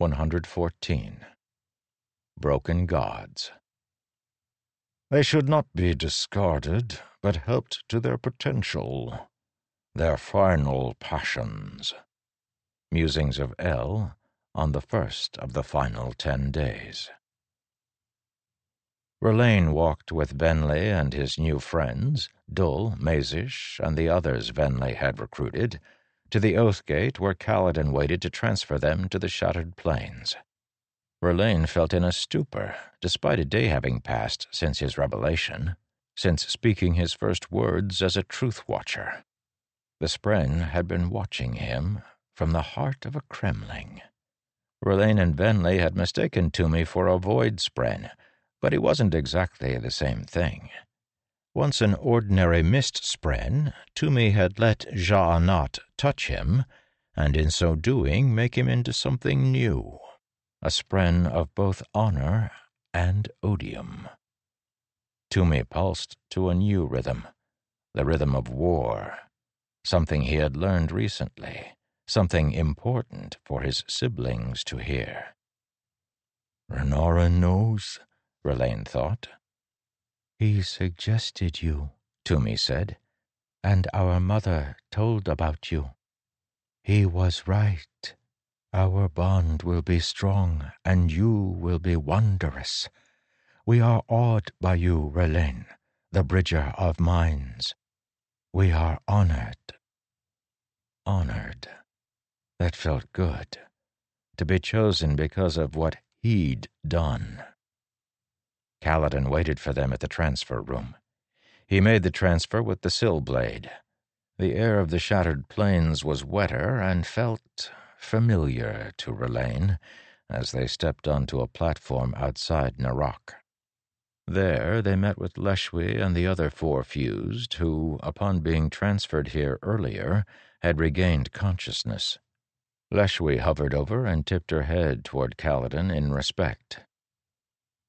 114. Broken Gods. They should not be discarded, but helped to their potential, their final passions. Musings of El on the first of the final ten days. Rlain walked with Venli and his new friends, Dul, Mazish, and the others Venli had recruited, to the Oath Gate where Kaladin waited to transfer them to the Shattered Plains. Rlain felt in a stupor, despite a day having passed since his revelation, since speaking his first words as a truth watcher. The Spren had been watching him from the heart of a cremling. Rlain and Venli had mistaken Tumi for a Void Spren, but he wasn't exactly the same thing. Once an ordinary mist spren, Tumi had let Sja-anat touch him, and in so doing make him into something new, a spren of both honor and odium. Tumi pulsed to a new rhythm, the rhythm of war, something he had learned recently, something important for his siblings to hear. Renarin knows, Rlain thought. He suggested you, Tumi said, and our mother told about you. He was right. Our bond will be strong, and you will be wondrous. We are awed by you, Rlain, the bridger of minds. We are honored. Honored. That felt good. To be chosen because of what he'd done. Kaladin waited for them at the transfer room. He made the transfer with the Sylblade. The air of the shattered plains was wetter and felt familiar to Rlain as they stepped onto a platform outside Narak. There they met with Leshwi and the other four fused, who, upon being transferred here earlier, had regained consciousness. Leshwi hovered over and tipped her head toward Kaladin in respect.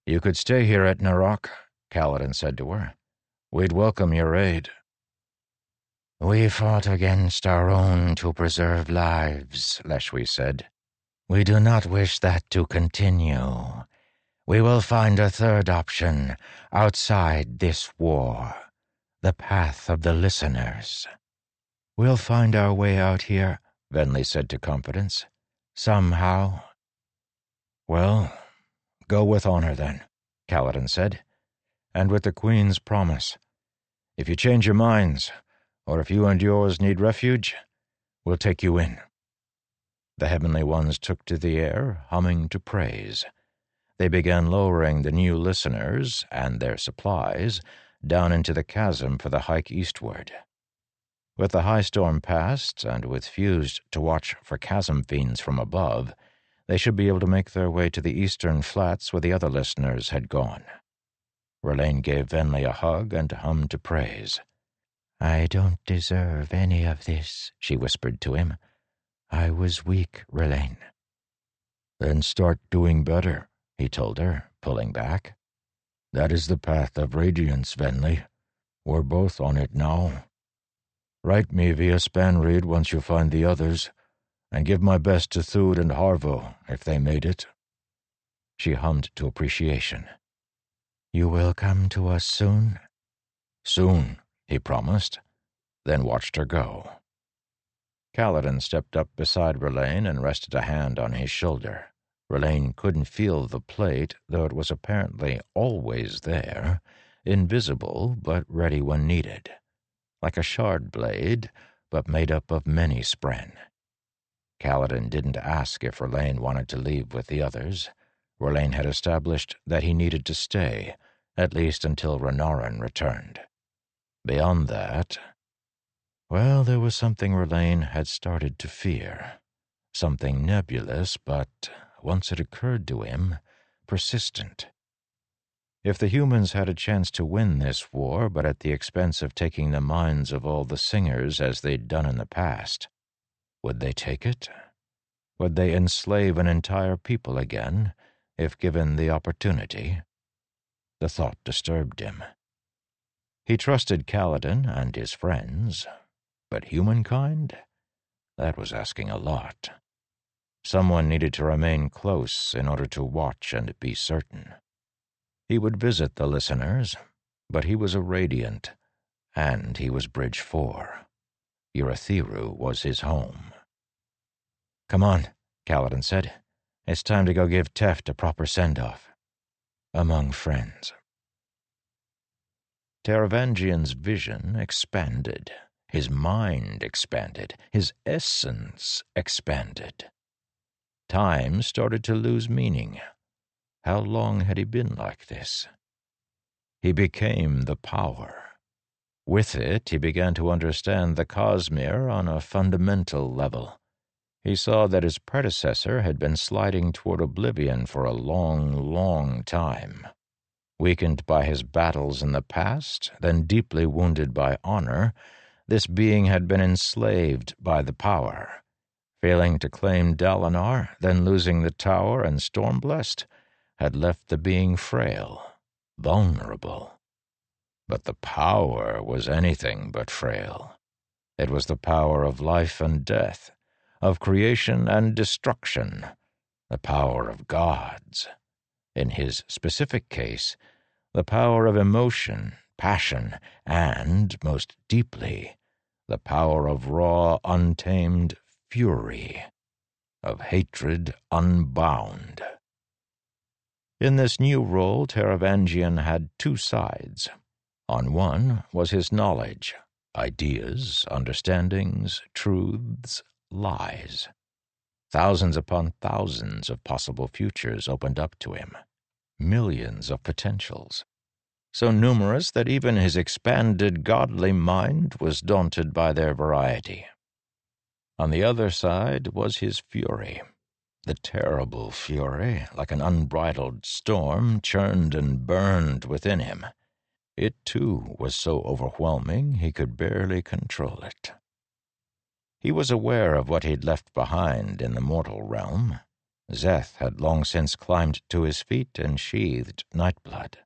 You could stay here at Narak, Kaladin said to her. We'd welcome your aid. We fought against our own to preserve lives, Leshwi said. We do not wish that to continue. We will find a third option outside this war, the path of the listeners. We'll find our way out here, Venli said to Confidence. Somehow. Well, Go with honor, then, Kaladin said, and with the Queen's promise. If you change your minds, or if you and yours need refuge, we'll take you in. The Heavenly Ones took to the air, humming to praise. They began lowering the new listeners and their supplies down into the chasm for the hike eastward. With the high storm past, and with Fused to watch for chasm fiends from above, they should be able to make their way to the eastern flats where the other listeners had gone. Rlain gave Venli a hug and hummed to praise. I don't deserve any of this, she whispered to him. I was weak, Rlain. Then start doing better, he told her, pulling back. That is the path of radiance, Venli. We're both on it now. Write me via Spanreed once you find the others and give my best to Thude and Harvo if they made it. She hummed to appreciation. You will come to us soon? Soon, he promised, then watched her go. Kaladin stepped up beside Rlain and rested a hand on his shoulder. Rlain couldn't feel the plate, though it was apparently always there, invisible but ready when needed. Like a shard blade, but made up of many spren. Kaladin didn't ask if Rlain wanted to leave with the others. Rlain had established that he needed to stay, at least until Renarin returned. Beyond that, well, there was something Rlain had started to fear. Something nebulous, but, once it occurred to him, persistent. If the humans had a chance to win this war, but at the expense of taking the minds of all the singers as they'd done in the past, would they take it? Would they enslave an entire people again, if given the opportunity? The thought disturbed him. He trusted Kaladin and his friends, but humankind? That was asking a lot. Someone needed to remain close in order to watch and be certain. He would visit the listeners, but he was a radiant, and he was Bridge 4. Urithiru was his home. Come on, Kaladin said. It's time to go give Teft a proper send-off. Among friends. Taravangian's vision expanded. His mind expanded. His essence expanded. Time started to lose meaning. How long had he been like this? He became the power. With it, he began to understand the Cosmere on a fundamental level. He saw that his predecessor had been sliding toward oblivion for a long, long time. Weakened by his battles in the past, then deeply wounded by honor, this being had been enslaved by the power. Failing to claim Dalinar, then losing the tower and Stormblessed, had left the being frail, vulnerable. But the power was anything but frail. It was the power of life and death, of creation and destruction, the power of gods. In his specific case, the power of emotion, passion, and, most deeply, the power of raw, untamed fury, of hatred unbound. In this new role, Taravangian had two sides. On one was his knowledge, ideas, understandings, truths, lies. Thousands upon thousands of possible futures opened up to him, millions of potentials, so numerous that even his expanded godly mind was daunted by their variety. On the other side was his fury. The terrible fury, like an unbridled storm, churned and burned within him. It, too, was so overwhelming he could barely control it. He was aware of what he'd left behind in the mortal realm. Szeth had long since climbed to his feet and sheathed Nightblood.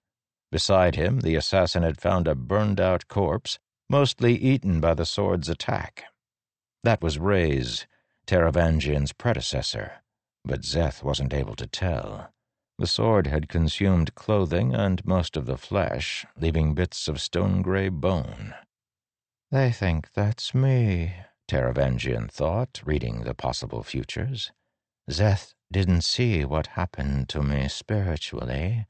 Beside him, the assassin had found a burned-out corpse, mostly eaten by the sword's attack. That was Rayse, Taravangian's predecessor, but Szeth wasn't able to tell. The sword had consumed clothing and most of the flesh, leaving bits of stone-gray bone. They think that's me, Taravangian thought, reading the possible futures. "Szeth didn't see what happened to me spiritually.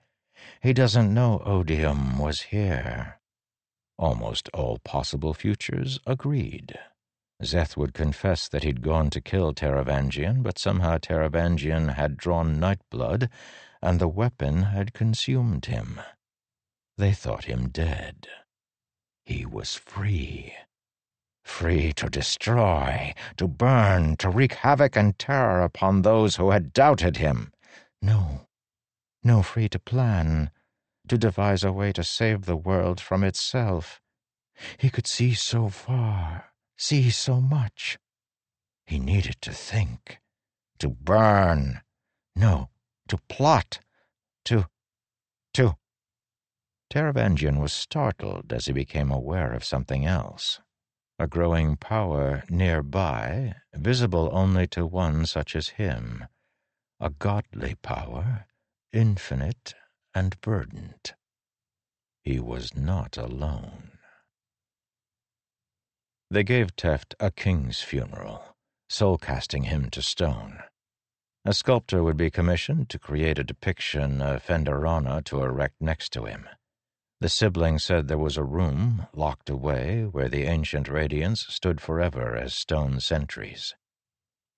He doesn't know Odium was here. Almost all possible futures agreed. Szeth would confess that he'd gone to kill Taravangian, but somehow Taravangian had drawn Nightblood, and the weapon had consumed him. They thought him dead. He was free free to destroy, to burn, to wreak havoc and terror upon those who had doubted him. No, no, free to plan, to devise a way to save the world from itself. He could see so far, see so much. He needed to think, to burn, no, to plot, to, to. Taravangian was startled as he became aware of something else a growing power nearby, visible only to one such as him, a godly power, infinite and verdant. He was not alone. They gave Teft a king's funeral, soul casting him to stone. A sculptor would be commissioned to create a depiction of Phendorana to erect next to him. The sibling said there was a room, locked away, where the ancient Radiants stood forever as stone sentries.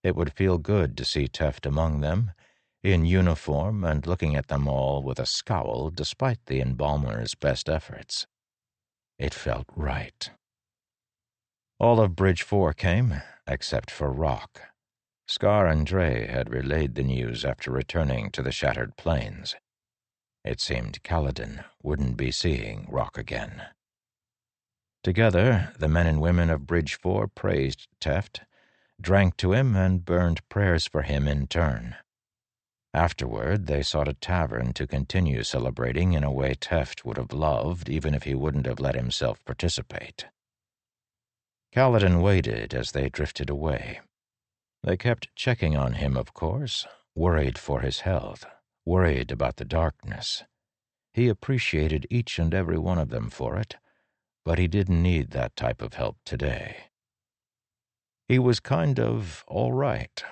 It would feel good to see Teft among them, in uniform and looking at them all with a scowl despite the embalmer's best efforts. It felt right. All of Bridge 4 came, except for Rock. Skar and Dre had relayed the news after returning to the shattered plains. It seemed Kaladin wouldn't be seeing Rock again. Together, the men and women of Bridge 4 praised Teft, drank to him, and burned prayers for him in turn. Afterward, they sought a tavern to continue celebrating in a way Teft would have loved, even if he wouldn't have let himself participate. Kaladin waited as they drifted away. They kept checking on him, of course, worried for his health, worried about the darkness. He appreciated each and every one of them for it, but he didn't need that type of help today. He was kind of all right.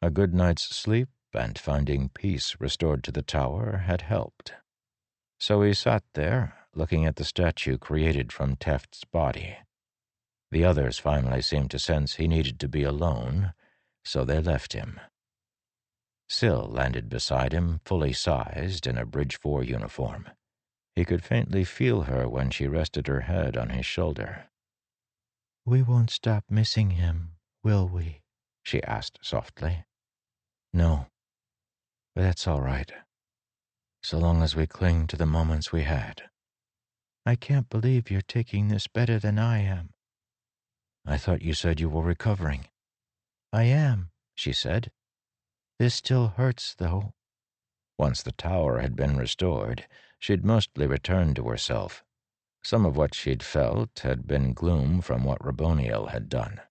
A good night's sleep and finding peace restored to the tower had helped. So he sat there, looking at the statue created from Teft's body. The others finally seemed to sense he needed to be alone, so they left him. Syl landed beside him, fully sized, in a Bridge 4 uniform. He could faintly feel her when she rested her head on his shoulder. We won't stop missing him, will we? she asked softly. No, but that's all right, so long as we cling to the moments we had. I can't believe you're taking this better than I am. I thought you said you were recovering. I am, she said. This still hurts, though. Once the tower had been restored, she'd mostly returned to herself. Some of what she'd felt had been gloom from what Raboniel had done.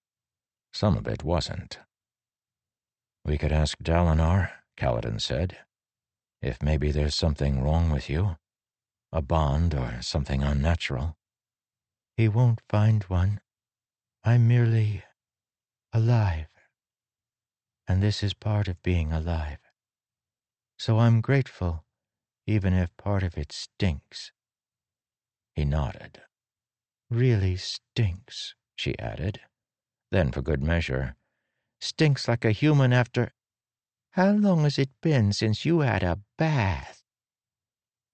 Some of it wasn't. We could ask Dalinar, Kaladin said, if maybe there's something wrong with you, a bond or something unnatural. He won't find one. I'm merely alive and this is part of being alive. So I'm grateful, even if part of it stinks. He nodded. Really stinks, she added. Then, for good measure, stinks like a human after. How long has it been since you had a bath?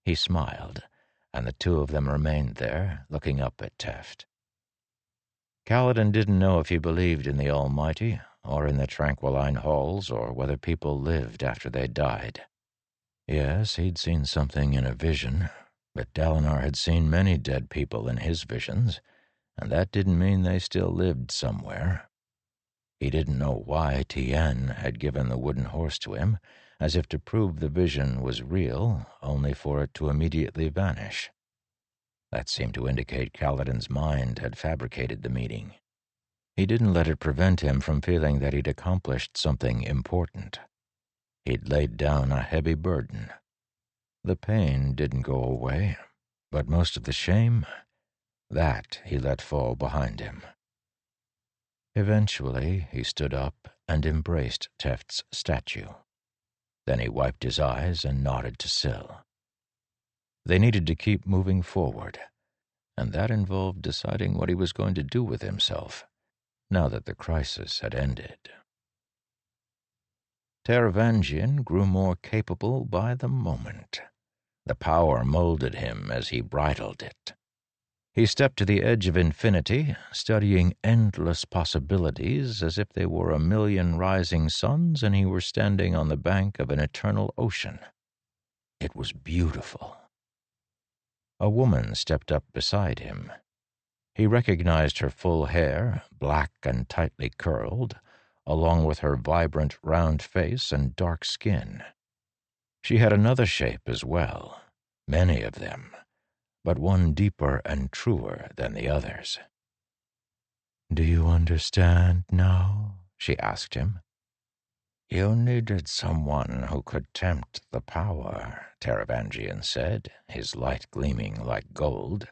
He smiled, and the two of them remained there, looking up at Teft. Kaladin didn't know if he believed in the Almighty or in the Tranquiline halls, or whether people lived after they died. Yes, he'd seen something in a vision, but Dalinar had seen many dead people in his visions, and that didn't mean they still lived somewhere. He didn't know why Tien had given the wooden horse to him, as if to prove the vision was real, only for it to immediately vanish. That seemed to indicate Kaladin's mind had fabricated the meeting. He didn't let it prevent him from feeling that he'd accomplished something important. He'd laid down a heavy burden. The pain didn't go away, but most of the shame, that he let fall behind him. Eventually, he stood up and embraced Teft's statue. Then he wiped his eyes and nodded to Syl. They needed to keep moving forward, and that involved deciding what he was going to do with himself now that the crisis had ended. Taravangian grew more capable by the moment. The power molded him as he bridled it. He stepped to the edge of infinity, studying endless possibilities as if they were a million rising suns and he were standing on the bank of an eternal ocean. It was beautiful. A woman stepped up beside him. He recognized her full hair, black and tightly curled, along with her vibrant round face and dark skin. She had another shape as well, many of them, but one deeper and truer than the others. Do you understand now? she asked him. You needed someone who could tempt the power, Taravangian said, his light gleaming like gold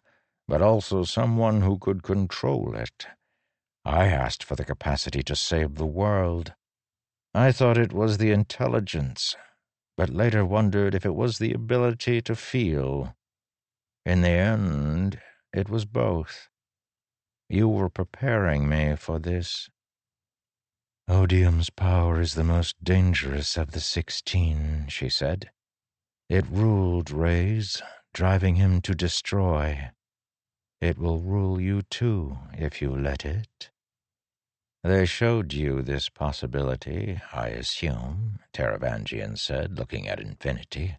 but also someone who could control it. I asked for the capacity to save the world. I thought it was the intelligence, but later wondered if it was the ability to feel. In the end, it was both. You were preparing me for this. Odium's power is the most dangerous of the sixteen, she said. It ruled Rayse, driving him to destroy. It will rule you too, if you let it. They showed you this possibility, I assume, Taravangian said, looking at infinity.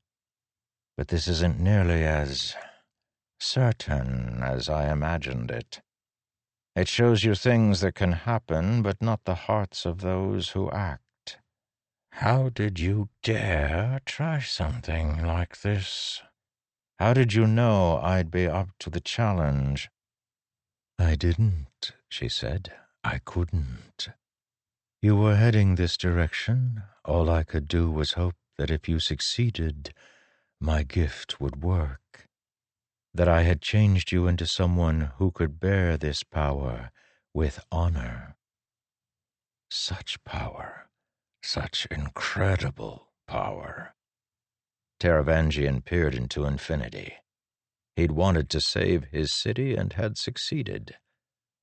But this isn't nearly as certain as I imagined it. It shows you things that can happen, but not the hearts of those who act. How did you dare try something like this? How did you know I'd be up to the challenge? I didn't, she said. I couldn't. You were heading this direction. All I could do was hope that if you succeeded, my gift would work. That I had changed you into someone who could bear this power with honor. Such power, such incredible power. Taravangian peered into infinity. He'd wanted to save his city and had succeeded.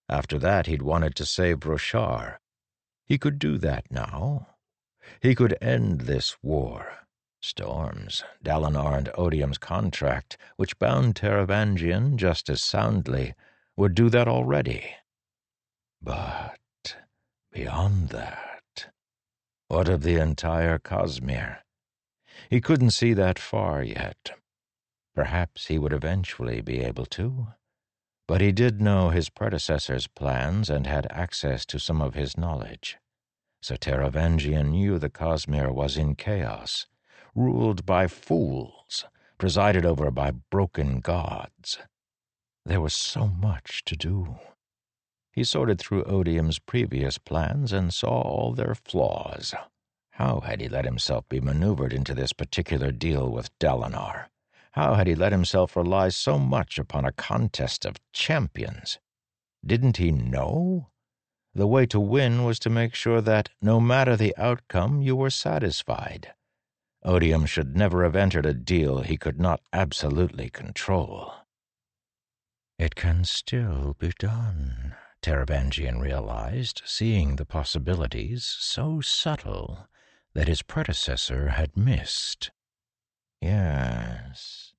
After that, he'd wanted to save Roshar. He could do that now. He could end this war. Storms, Dalinar and Odium's contract, which bound Taravangian just as soundly, would do that already. But beyond that, what of the entire Cosmere? He couldn't see that far yet. Perhaps he would eventually be able to. But he did know his predecessor's plans and had access to some of his knowledge. So Taravangian knew the Cosmere was in chaos, ruled by fools, presided over by broken gods. There was so much to do. He sorted through Odium's previous plans and saw all their flaws. How had he let himself be maneuvered into this particular deal with Dalinar? How had he let himself rely so much upon a contest of champions? Didn't he know? The way to win was to make sure that, no matter the outcome, you were satisfied. Odium should never have entered a deal he could not absolutely control. It can still be done, Taravangian realized, seeing the possibilities so subtle that his predecessor had missed. Yes,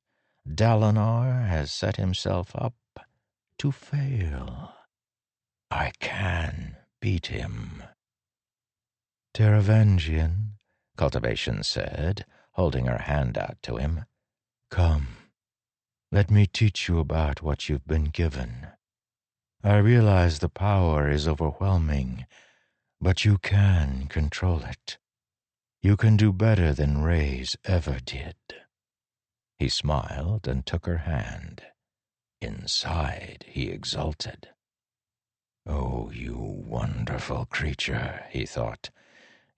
Dalinar has set himself up to fail. I can beat him. Taravangian, Cultivation said, holding her hand out to him. Come, let me teach you about what you've been given. I realize the power is overwhelming, but you can control it. You can do better than Rayse ever did. He smiled and took her hand. Inside, he exulted. Oh, you wonderful creature, he thought.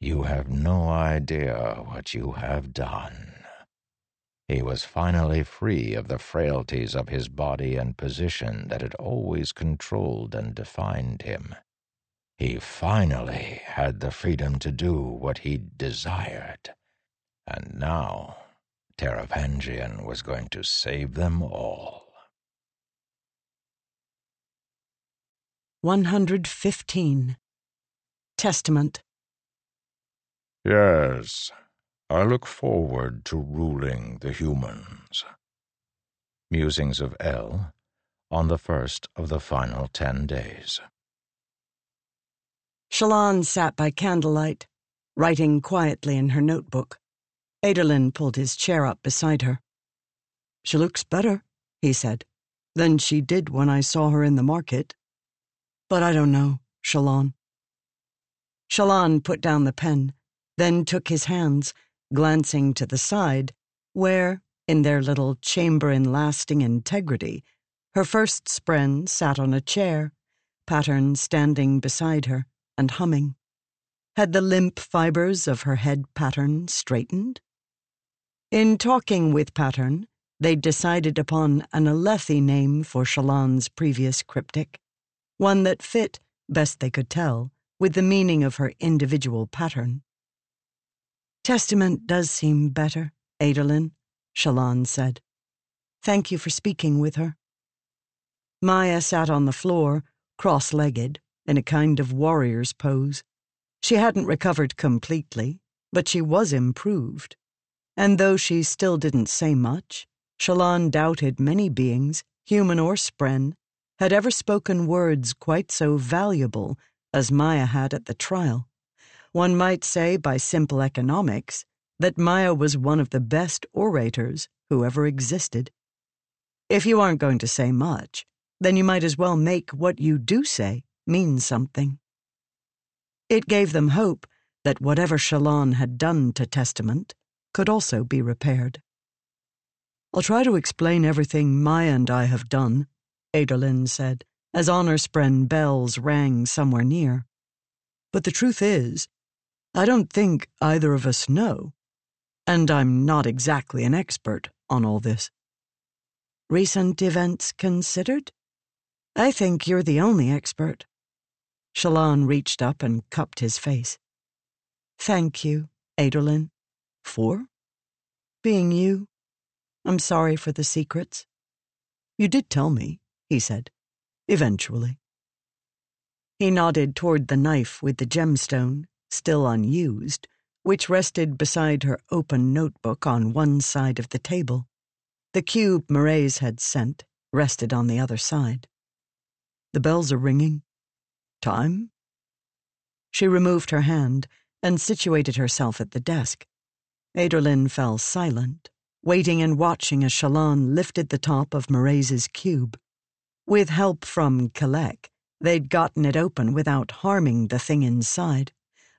You have no idea what you have done. He was finally free of the frailties of his body and position that had always controlled and defined him. He finally had the freedom to do what he desired. And now, Taravangian was going to save them all. 115. Testament. Yes, I look forward to ruling the humans. Musings of El on the first of the final ten days. Shallan sat by candlelight, writing quietly in her notebook. Adolin pulled his chair up beside her. She looks better, he said, than she did when I saw her in the market. But I don't know, Shallan. Shallan put down the pen, then took his hands, glancing to the side, where, in their little chamber in lasting integrity, her first spren sat on a chair, Pattern standing beside her and humming. Had the limp fibers of her head pattern straightened? In talking with Pattern, they'd decided upon an Alethi name for Shallan's previous cryptic, one that fit, best they could tell, with the meaning of her individual pattern. Testament does seem better, Adolin, Shallan said. Thank you for speaking with her. Maya sat on the floor, cross legged, in a kind of warrior's pose. She hadn't recovered completely, but she was improved. And though she still didn't say much, Shallan doubted many beings, human or spren, had ever spoken words quite so valuable as Maya had at the trial. One might say, by simple economics, that Maya was one of the best orators who ever existed. If you aren't going to say much, then you might as well make what you do say means something. It gave them hope that whatever Shallan had done to Testament could also be repaired. I'll try to explain everything Maya and I have done, Adolin said, as honor spren bells rang somewhere near. But the truth is, I don't think either of us know. And I'm not exactly an expert on all this. Recent events considered? I think you're the only expert. Shallan reached up and cupped his face. Thank you, Adolin. For? Being you. I'm sorry for the secrets. You did tell me, he said. Eventually. He nodded toward the knife with the gemstone, still unused, which rested beside her open notebook on one side of the table. The cube Mraize had sent rested on the other side. The bells are ringing. Time? She removed her hand and situated herself at the desk. Adolin fell silent, waiting and watching as Shallan lifted the top of Mraize's cube. With help from Kalak, they'd gotten it open without harming the thing inside.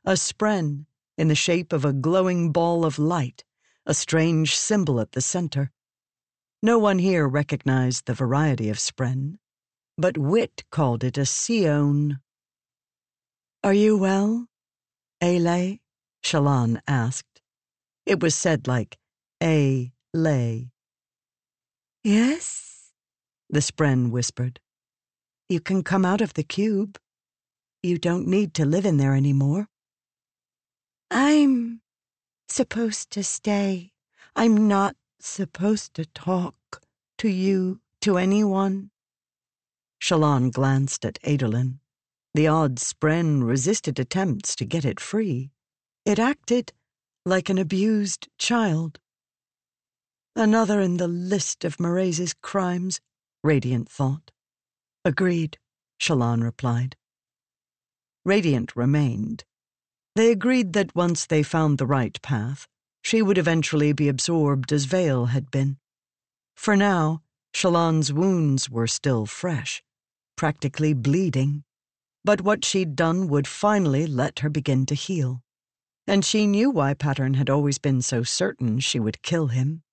A spren in the shape of a glowing ball of light, a strange symbol at the center. No one here recognized the variety of spren, but Wit called it a Sion. Are you well, Ayle? Shallan asked. It was said like A lay. Yes, the spren whispered. You can come out of the cube. You don't need to live in there anymore. I'm supposed to stay. I'm not supposed to talk to you, to anyone. Shallan glanced at Adolin. The odd spren resisted attempts to get it free. It acted like an abused child. Another in the list of Mraize's crimes, Radiant thought. Agreed, Shallan replied. Radiant remained. They agreed that once they found the right path, she would eventually be absorbed as Veil had been. For now, Shallan's wounds were still fresh, practically bleeding. But what she'd done would finally let her begin to heal. And she knew why Pattern had always been so certain she would kill him,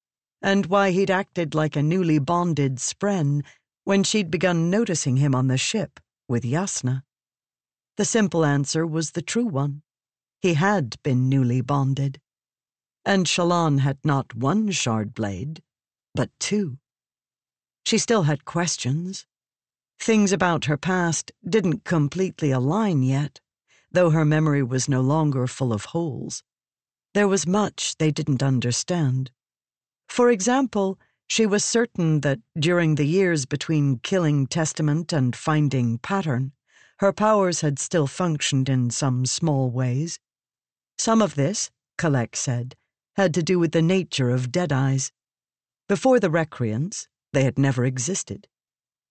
and why he'd acted like a newly bonded spren when she'd begun noticing him on the ship with Jasnah. The simple answer was the true one. He had been newly bonded. And Shallan had not one shard blade, but two. She still had questions. Things about her past didn't completely align yet, though her memory was no longer full of holes. There was much they didn't understand. For example, she was certain that during the years between killing Testament and finding Pattern, her powers had still functioned in some small ways, some of this, Kalak said, had to do with the nature of Deadeyes. Before the Recreance, they had never existed.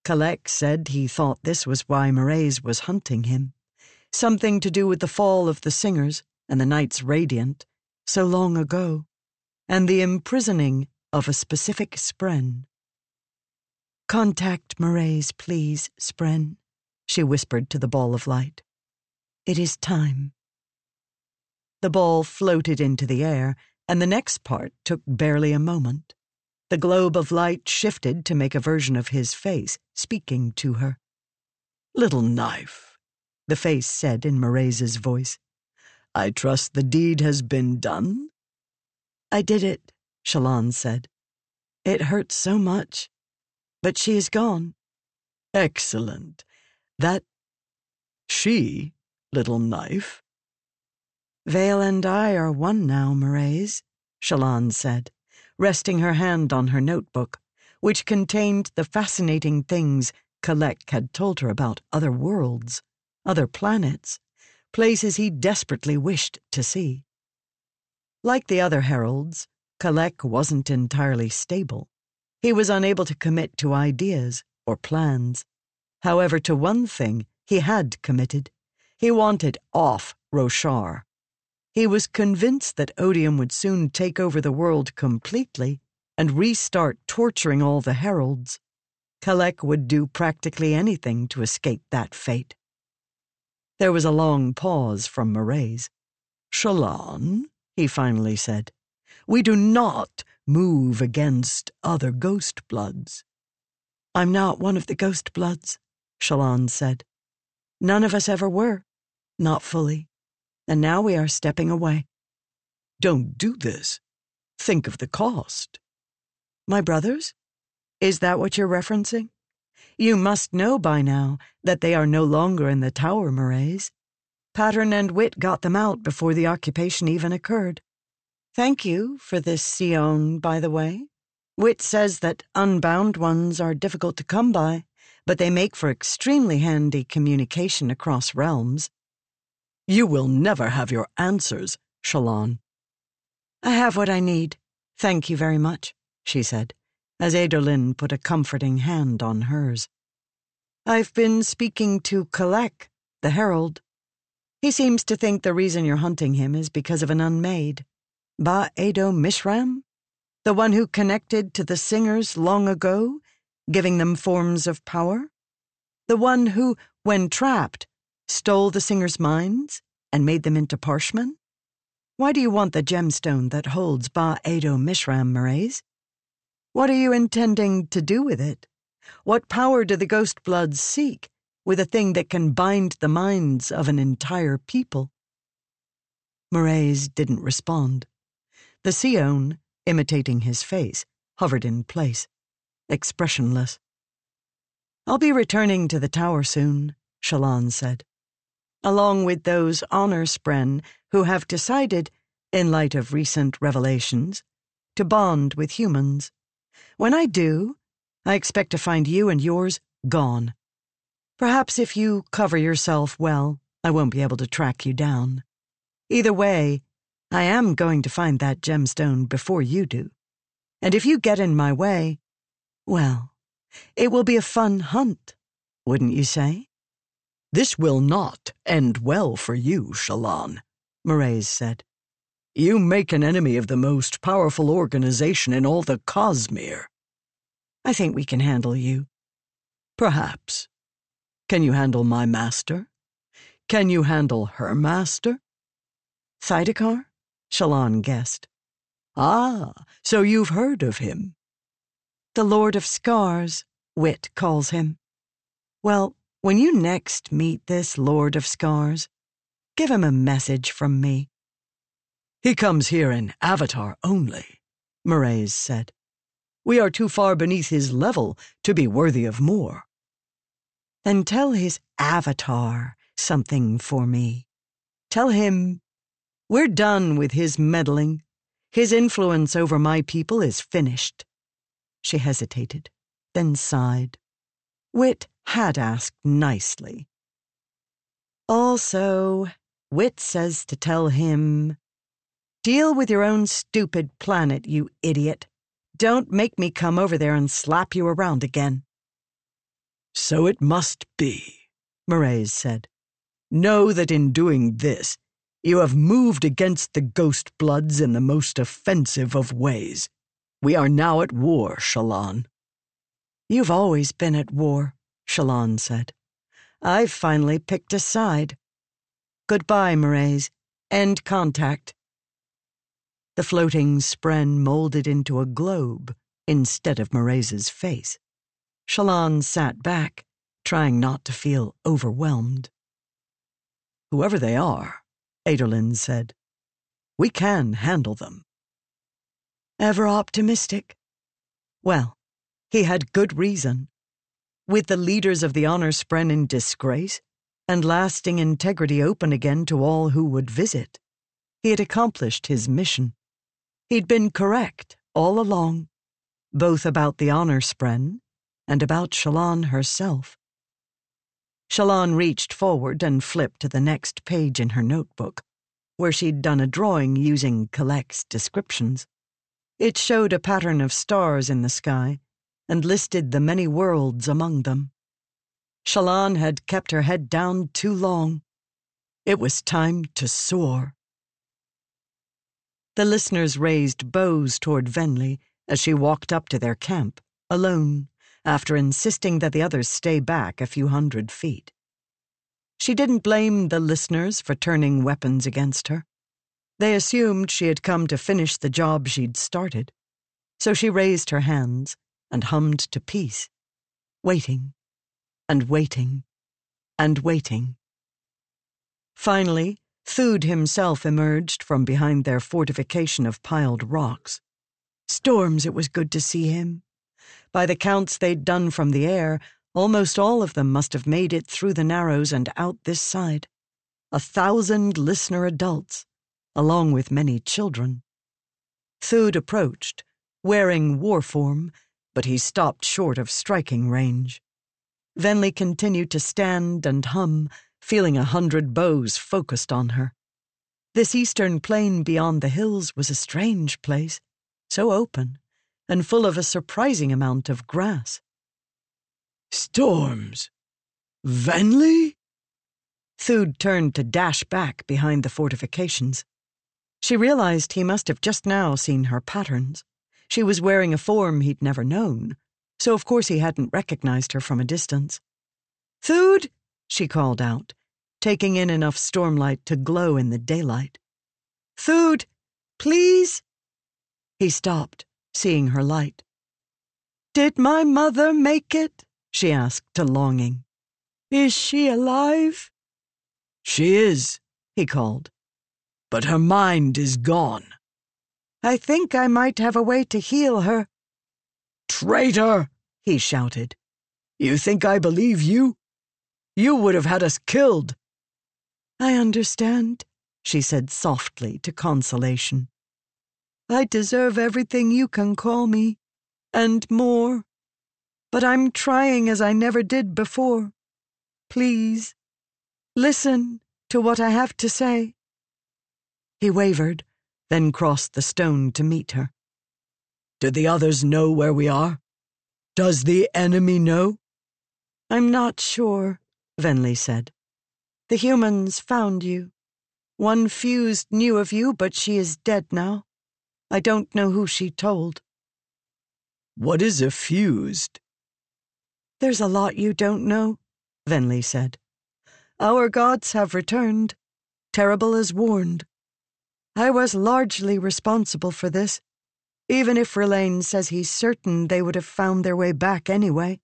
Kalak said he thought this was why Mraize was hunting him. Something to do with the fall of the Singers and the Knights Radiant, so long ago, and the imprisoning of a specific Spren. Contact Mraize, please, Spren, she whispered to the ball of light. It is time. The ball floated into the air, and the next part took barely a moment. The globe of light shifted to make a version of his face, speaking to her. Little knife, the face said in Mraize's voice. I trust the deed has been done? I did it, Shallan said. It hurts so much. But she is gone. Excellent. That. She, little knife, Veil and I are one now, Mraize, Shallan said, resting her hand on her notebook, which contained the fascinating things Kalak had told her about other worlds, other planets, places he desperately wished to see. Like the other heralds, Kalak wasn't entirely stable. He was unable to commit to ideas or plans. However, to one thing he had committed. He wanted off Roshar. He was convinced that Odium would soon take over the world completely and restart torturing all the heralds. Kalak would do practically anything to escape that fate. There was a long pause from Mraize. Shallan, he finally said, we do not move against other ghost bloods. I'm not one of the ghost bloods, Shallan said. None of us ever were. Not fully. And now we are stepping away. Don't do this. Think of the cost. My brothers? Is that what you're referencing? You must know by now that they are no longer in the tower, Mraize. Pattern and Wit got them out before the occupation even occurred. Thank you for this Sion, by the way. Wit says that unbound ones are difficult to come by, but they make for extremely handy communication across realms. You will never have your answers, Shallan. I have what I need. Thank you very much, she said, as Adolin put a comforting hand on hers. I've been speaking to Kalak, the herald. He seems to think the reason you're hunting him is because of an unmade. Ba-Ado-Mishram? The one who connected to the singers long ago, giving them forms of power? The one who, when trapped, stole the singers' minds and made them into parshmen? Why do you want the gemstone that holds Ba Edo Mishram, Mraize? What are you intending to do with it? What power do the ghost bloods seek with a thing that can bind the minds of an entire people? Mraize didn't respond. The Sion, imitating his face, hovered in place, expressionless. I'll be returning to the tower soon, Shallan said, along with those honor spren who have decided, in light of recent revelations, to bond with humans. When I do, I expect to find you and yours gone. Perhaps if you cover yourself well, I won't be able to track you down. Either way, I am going to find that gemstone before you do. And if you get in my way, well, it will be a fun hunt, wouldn't you say? This will not end well for you, Shallan, Mraize said. You make an enemy of the most powerful organization in all the Cosmere. I think we can handle you. Perhaps. Can you handle my master? Can you handle her master? Thaidakar? Shallan guessed. Ah, so you've heard of him. The Lord of Scars, Wit calls him. Well, when you next meet this Lord of Scars, give him a message from me. He comes here in Avatar only, Mraize said. We are too far beneath his level to be worthy of more. Then tell his Avatar something for me. Tell him we're done with his meddling. His influence over my people is finished. She hesitated, then sighed. Wit had asked nicely. Also, Wit says to tell him, Deal with your own stupid planet, you idiot. Don't make me come over there and slap you around again. So it must be, Mraize said. Know that in doing this, you have moved against the Ghost Bloods in the most offensive of ways. We are now at war, Shallan. You've always been at war, Shallan said. I've finally picked a side. Goodbye, Mraize. End contact. The floating spren molded into a globe instead of Mraize's face. Shallan sat back, trying not to feel overwhelmed. Whoever they are, Adolin said. We can handle them. Ever optimistic? Well, he had good reason. With the leaders of the Honor Spren in disgrace, and lasting integrity open again to all who would visit, he had accomplished his mission. He'd been correct all along, both about the Honor Spren and about Shallan herself. Shallan reached forward and flipped to the next page in her notebook, where she'd done a drawing using Kalak's descriptions. It showed a pattern of stars in the sky and listed the many worlds among them. Shallan had kept her head down too long. It was time to soar. The listeners raised bows toward Venli as she walked up to their camp, alone after insisting that the others stay back a few hundred feet. She didn't blame the listeners for turning weapons against her. They assumed she had come to finish the job she'd started. So she raised her hands and hummed to peace, waiting and waiting and waiting. Finally, Thude himself emerged from behind their fortification of piled rocks. Storms, it was good to see him. By the counts they'd done from the air, almost all of them must have made it through the Narrows and out this side. A thousand listener adults, along with many children. Thude approached, wearing war form, but he stopped short of striking range. Venli continued to stand and hum, feeling a hundred bows focused on her. This eastern plain beyond the hills was a strange place, so open and full of a surprising amount of grass. Storms? Venli? Thude turned to dash back behind the fortifications. She realized he must have just now seen her patterns. She was wearing a form he'd never known, so of course he hadn't recognized her from a distance. Thude! she called out, taking in enough stormlight to glow in the daylight. Thude, please? He stopped, seeing her light. Did my mother make it? she asked Longing. Is she alive? She is, he called. But her mind is gone. I think I might have a way to heal her. Traitor! he shouted. You think I believe you? You would have had us killed. I understand, she said softly to Consolation. I deserve everything you can call me, and more. But I'm trying as I never did before. Please, listen to what I have to say. He wavered, then crossed the stone to meet her. Do the others know where we are? Does the enemy know? I'm not sure, Venli said. The humans found you. One fused knew of you, but she is dead now. I don't know who she told. What is a fused? There's a lot you don't know, Venli said. Our gods have returned, terrible as warned. I was largely responsible for this, even if Rlain says he's certain they would have found their way back anyway.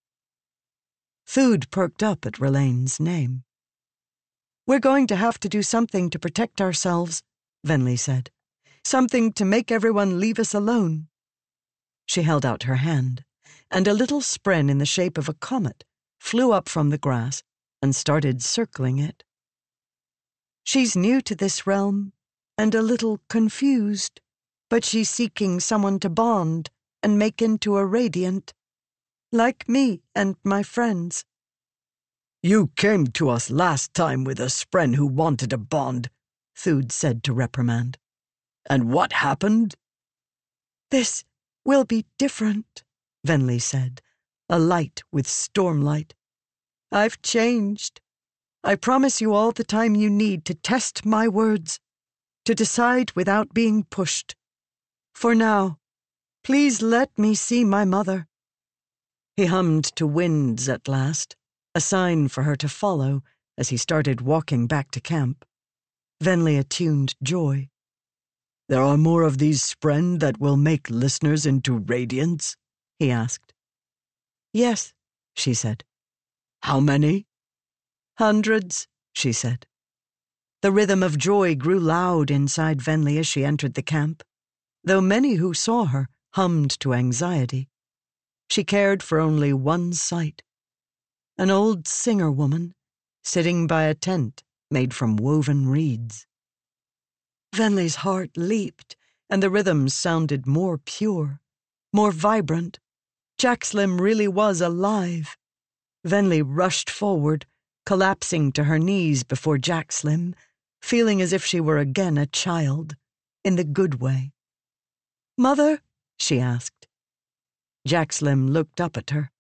Thude perked up at Rlain's name. We're going to have to do something to protect ourselves, Venli said. Something to make everyone leave us alone. She held out her hand, and a little spren in the shape of a comet flew up from the grass and started circling it. She's new to this realm and a little confused, but she's seeking someone to bond and make into a radiant, like me and my friends. You came to us last time with a spren who wanted a bond, Thude said to reprimand. And what happened? This will be different, Venli said, alight with stormlight. I've changed. I promise you all the time you need to test my words, to decide without being pushed. For now, please let me see my mother. He hummed to winds at last, a sign for her to follow as he started walking back to camp. Venli attuned joy. There are more of these spren that will make listeners into radiants? he asked. Yes, she said. How many? Hundreds, she said. The rhythm of joy grew loud inside Venli as she entered the camp, though many who saw her hummed to anxiety. She cared for only one sight an old singer woman sitting by a tent made from woven reeds. Venli's heart leaped, and the rhythms sounded more pure, more vibrant. Jaxlim really was alive. Venli rushed forward, collapsing to her knees before Jaxlim, feeling as if she were again a child, in the good way. Mother? she asked. Jaxlim looked up at her.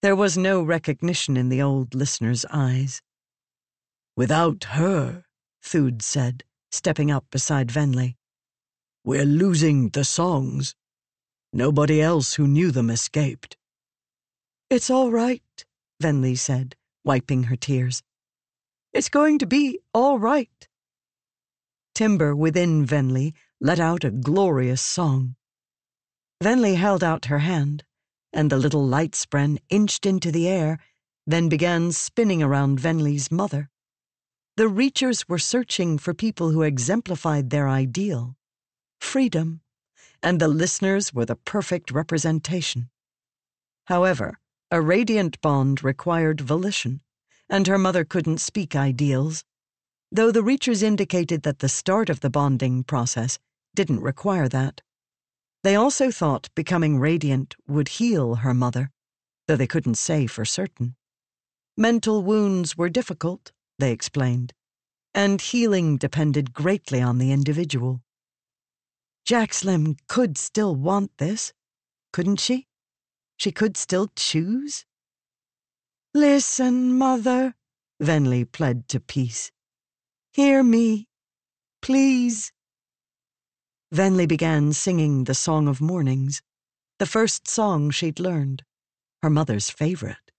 There was no recognition in the old listener's eyes. Without her, Thude said, stepping up beside Venli, we're losing the songs. Nobody else who knew them escaped. It's all right, Venli said, wiping her tears. It's going to be all right. Timbre within Venli let out a glorious song. Venli held out her hand, and the little light spren inched into the air, then began spinning around Venli's mother. The Reachers were searching for people who exemplified their ideal freedom, and the listeners were the perfect representation. However, a radiant bond required volition, and her mother couldn't speak ideals, though the Reachers indicated that the start of the bonding process didn't require that. They also thought becoming radiant would heal her mother, though they couldn't say for certain. Mental wounds were difficult, they explained, and healing depended greatly on the individual. Jaxlim could still want this, couldn't she? She could still choose? Listen, Mother, Venli pled to peace. Hear me, please. Venli began singing the Song of Mornings, the first song she'd learned, her mother's favorite.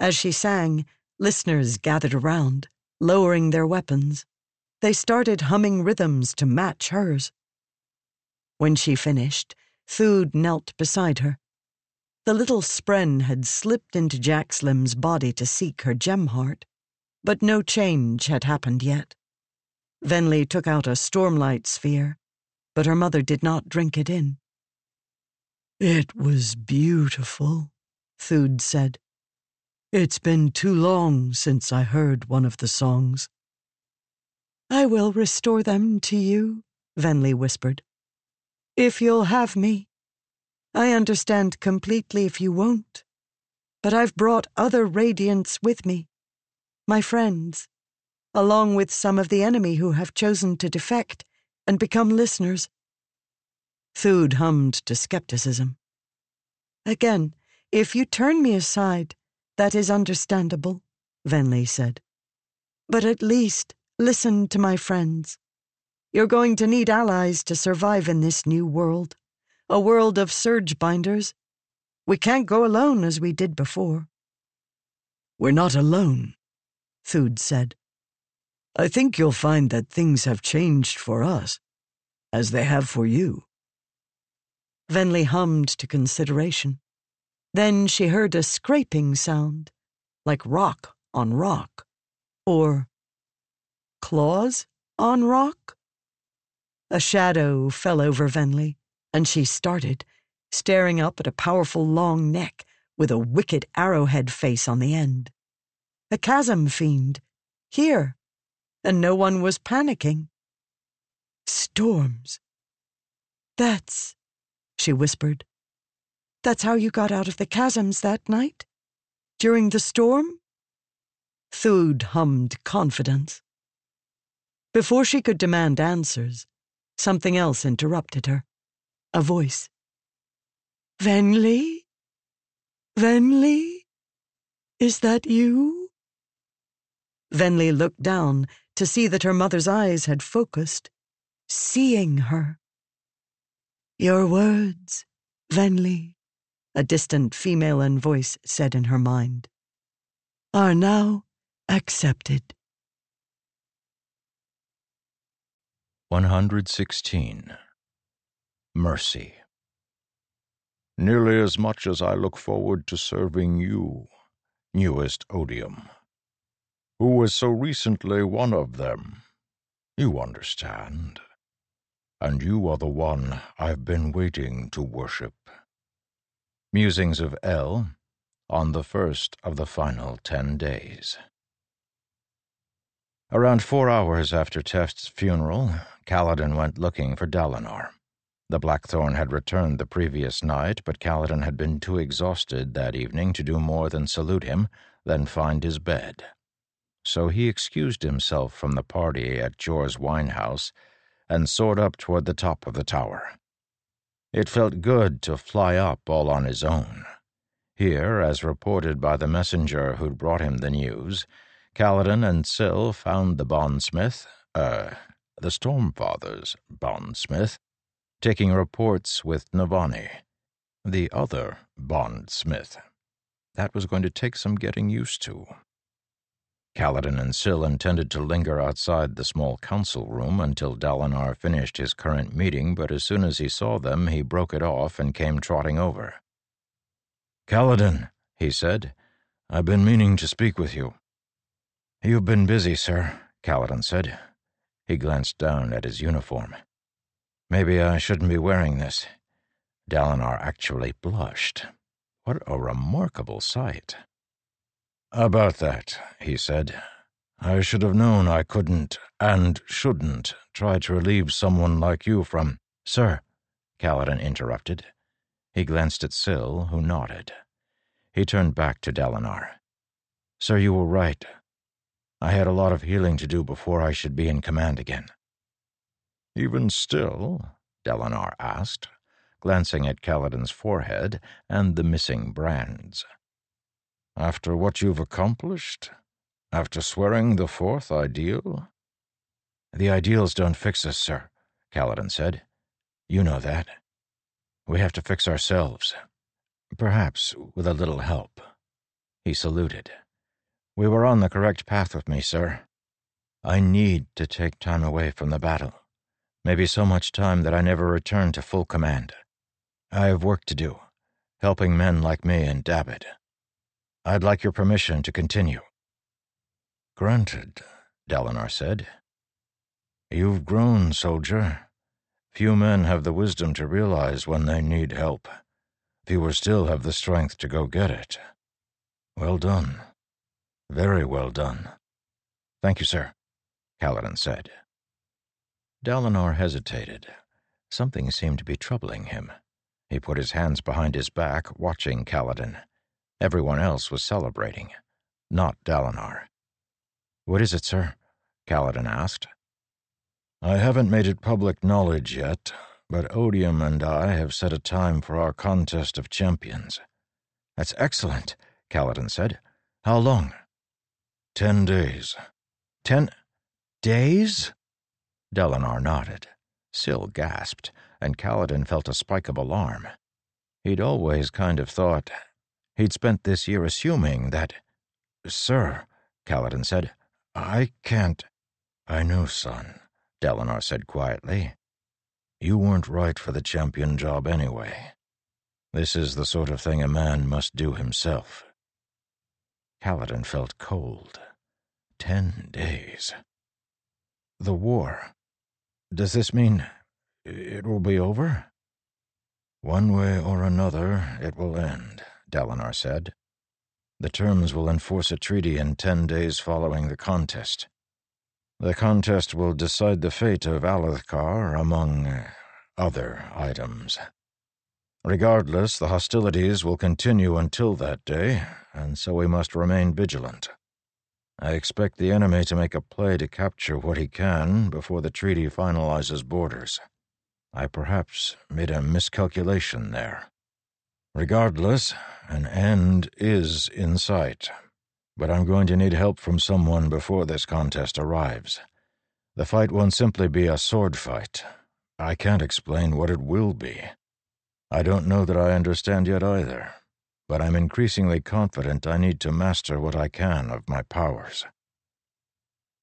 As she sang, listeners gathered around, lowering their weapons. They started humming rhythms to match hers. When she finished, Thude knelt beside her. The little spren had slipped into Jaxlim's body to seek her gem heart, but no change had happened yet. Venli took out a stormlight sphere but her mother did not drink it in. It was beautiful, Thude said. It's been too long since I heard one of the songs. I will restore them to you, Venli whispered. If you'll have me. I understand completely if you won't. But I've brought other radiants with me, my friends, along with some of the enemy who have chosen to defect and become listeners. Thude hummed to skepticism. Again, if you turn me aside, that is understandable, Venli said. But at least listen to my friends. You're going to need allies to survive in this new world, a world of surge binders. We can't go alone as we did before. We're not alone, Thude said. I think you'll find that things have changed for us, as they have for you. Venli hummed to consideration. Then she heard a scraping sound, like rock on rock, or claws on rock. A shadow fell over Venli, and she started, staring up at a powerful long neck with a wicked arrowhead face on the end. A chasm fiend, here, and no one was panicking. Storms. That's, she whispered. That's how you got out of the chasms that night? During the storm? Thude hummed confidence. Before she could demand answers, something else interrupted her. A voice. Venli? Venli? Is that you? Venli looked down to see that her mother's eyes had focused, seeing her. Your words, Venli, a distant female voice said in her mind, are now accepted. 116. Mercy. Nearly as much as I look forward to serving you, newest odium who was so recently one of them. You understand. And you are the one I've been waiting to worship. Musings of El on the first of the final ten days. Around four hours after Teft's funeral, Kaladin went looking for Dalinar. The Blackthorn had returned the previous night, but Kaladin had been too exhausted that evening to do more than salute him, then find his bed so he excused himself from the party at Jor's wine house and soared up toward the top of the tower. It felt good to fly up all on his own. Here, as reported by the messenger who'd brought him the news, Kaladin and Syl found the bondsmith, uh, the Stormfather's bondsmith, taking reports with Navani, the other bondsmith. That was going to take some getting used to. Kaladin and Syl intended to linger outside the small council room until Dalinar finished his current meeting, but as soon as he saw them, he broke it off and came trotting over. Kaladin, he said, I've been meaning to speak with you. You've been busy, sir. Kaladin said. He glanced down at his uniform. Maybe I shouldn't be wearing this. Dalinar actually blushed. What a remarkable sight. About that, he said. I should have known I couldn't and shouldn't try to relieve someone like you from. Sir, Kaladin interrupted. He glanced at Syl, who nodded. He turned back to Dalinar. Sir, you were right. I had a lot of healing to do before I should be in command again. Even still? Dalinar asked, glancing at Kaladin's forehead and the missing brands. After what you've accomplished? After swearing the fourth ideal? The ideals don't fix us, sir, Kaladin said. You know that. We have to fix ourselves. Perhaps with a little help. He saluted. We were on the correct path with me, sir. I need to take time away from the battle. Maybe so much time that I never return to full command. I have work to do, helping men like me and Dabbid. I'd like your permission to continue. Granted, Dalinar said. You've grown, soldier. Few men have the wisdom to realize when they need help. Fewer still have the strength to go get it. Well done. Very well done. Thank you, sir, Kaladin said. Dalinar hesitated. Something seemed to be troubling him. He put his hands behind his back, watching Kaladin. Everyone else was celebrating, not Dalinar. What is it, sir? Kaladin asked. I haven't made it public knowledge yet, but Odium and I have set a time for our contest of champions. That's excellent, Kaladin said. How long? Ten days. Ten days? Dalinar nodded. Syl gasped, and Kaladin felt a spike of alarm. He'd always kind of thought He'd spent this year assuming that. Sir, Kaladin said, I can't. I know, son, Dalinar said quietly. You weren't right for the champion job anyway. This is the sort of thing a man must do himself. Kaladin felt cold. Ten days. The war. Does this mean it will be over? One way or another, it will end. Dalinar said. The terms will enforce a treaty in ten days following the contest. The contest will decide the fate of Alethkar, among other items. Regardless, the hostilities will continue until that day, and so we must remain vigilant. I expect the enemy to make a play to capture what he can before the treaty finalizes borders. I perhaps made a miscalculation there. Regardless, an end is in sight, but I'm going to need help from someone before this contest arrives. The fight won't simply be a sword fight. I can't explain what it will be. I don't know that I understand yet either, but I'm increasingly confident I need to master what I can of my powers.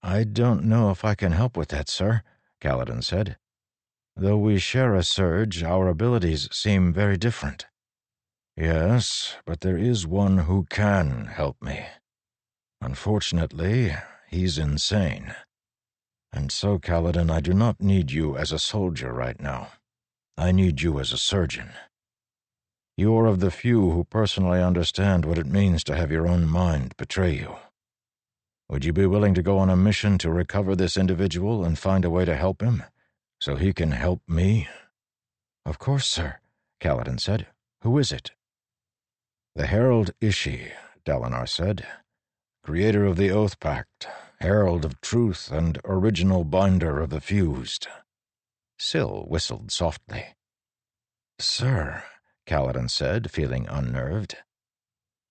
I don't know if I can help with that, sir, Kaladin said. Though we share a surge, our abilities seem very different. Yes, but there is one who can help me. Unfortunately, he's insane. And so, Kaladin, I do not need you as a soldier right now. I need you as a surgeon. You are of the few who personally understand what it means to have your own mind betray you. Would you be willing to go on a mission to recover this individual and find a way to help him, so he can help me? Of course, sir, Kaladin said. Who is it? The Herald Ishi, Dalinar said, creator of the Oath Pact, herald of truth, and original binder of the fused. Syl whistled softly. Sir, Kaladin said, feeling unnerved,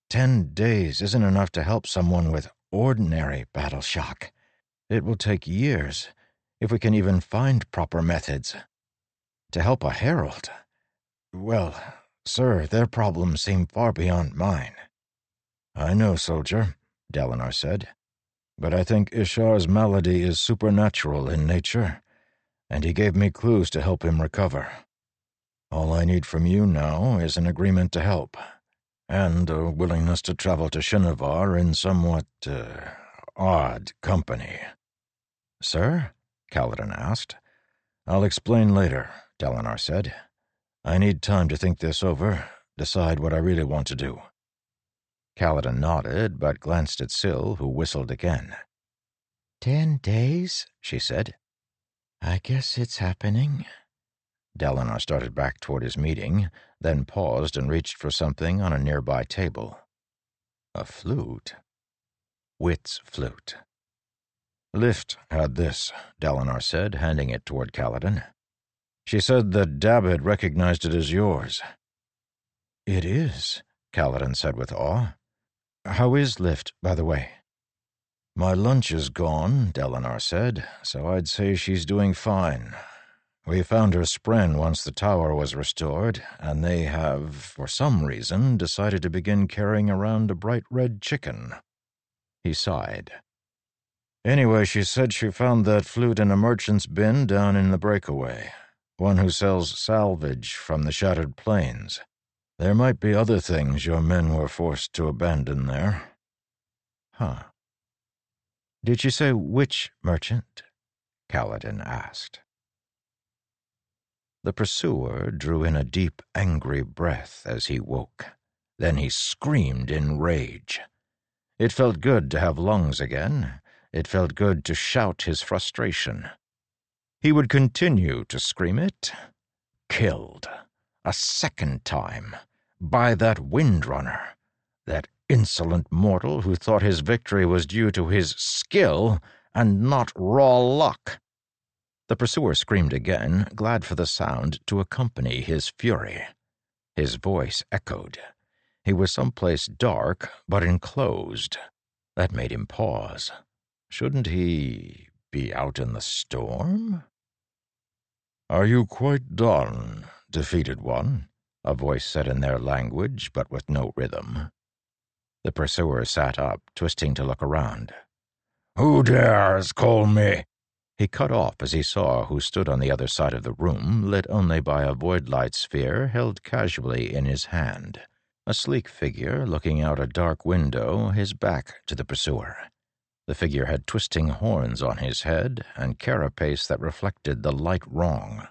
ten days isn't enough to help someone with ordinary battle shock. It will take years, if we can even find proper methods. To help a herald, well, Sir, their problems seem far beyond mine. I know, soldier, Dalinar said, but I think Ishar's malady is supernatural in nature, and he gave me clues to help him recover. All I need from you now is an agreement to help, and a willingness to travel to Shinovar in somewhat, uh, odd company. Sir? Kaladin asked. I'll explain later, Dalinar said. I need time to think this over, decide what I really want to do. Kaladin nodded, but glanced at Syl, who whistled again. Ten days, she said. I guess it's happening. Dalinar started back toward his meeting, then paused and reached for something on a nearby table. A flute. Wit's flute. Lift had this, Dalinar said, handing it toward Kaladin. She said that Dab had recognized it as yours. It is, Kaladin said with awe. How is Lift, by the way? My lunch is gone, Dalinar said, so I'd say she's doing fine. We found her spren once the tower was restored, and they have, for some reason, decided to begin carrying around a bright red chicken. He sighed. Anyway, she said she found that flute in a merchant's bin down in the breakaway, one who sells salvage from the shattered plains. There might be other things your men were forced to abandon there. Huh. Did she say which merchant? Kaladin asked. The pursuer drew in a deep, angry breath as he woke. Then he screamed in rage. It felt good to have lungs again. It felt good to shout his frustration. He would continue to scream it. Killed. A second time. By that windrunner. That insolent mortal who thought his victory was due to his skill and not raw luck. The pursuer screamed again, glad for the sound to accompany his fury. His voice echoed. He was someplace dark but enclosed. That made him pause. Shouldn't he be out in the storm? Are you quite done, defeated one? A voice said in their language, but with no rhythm. The pursuer sat up, twisting to look around. Who dares call me he cut off as he saw who stood on the other side of the room, lit only by a void light sphere held casually in his hand. A sleek figure looking out a dark window, his back to the pursuer. The figure had twisting horns on his head and carapace that reflected the light wrong.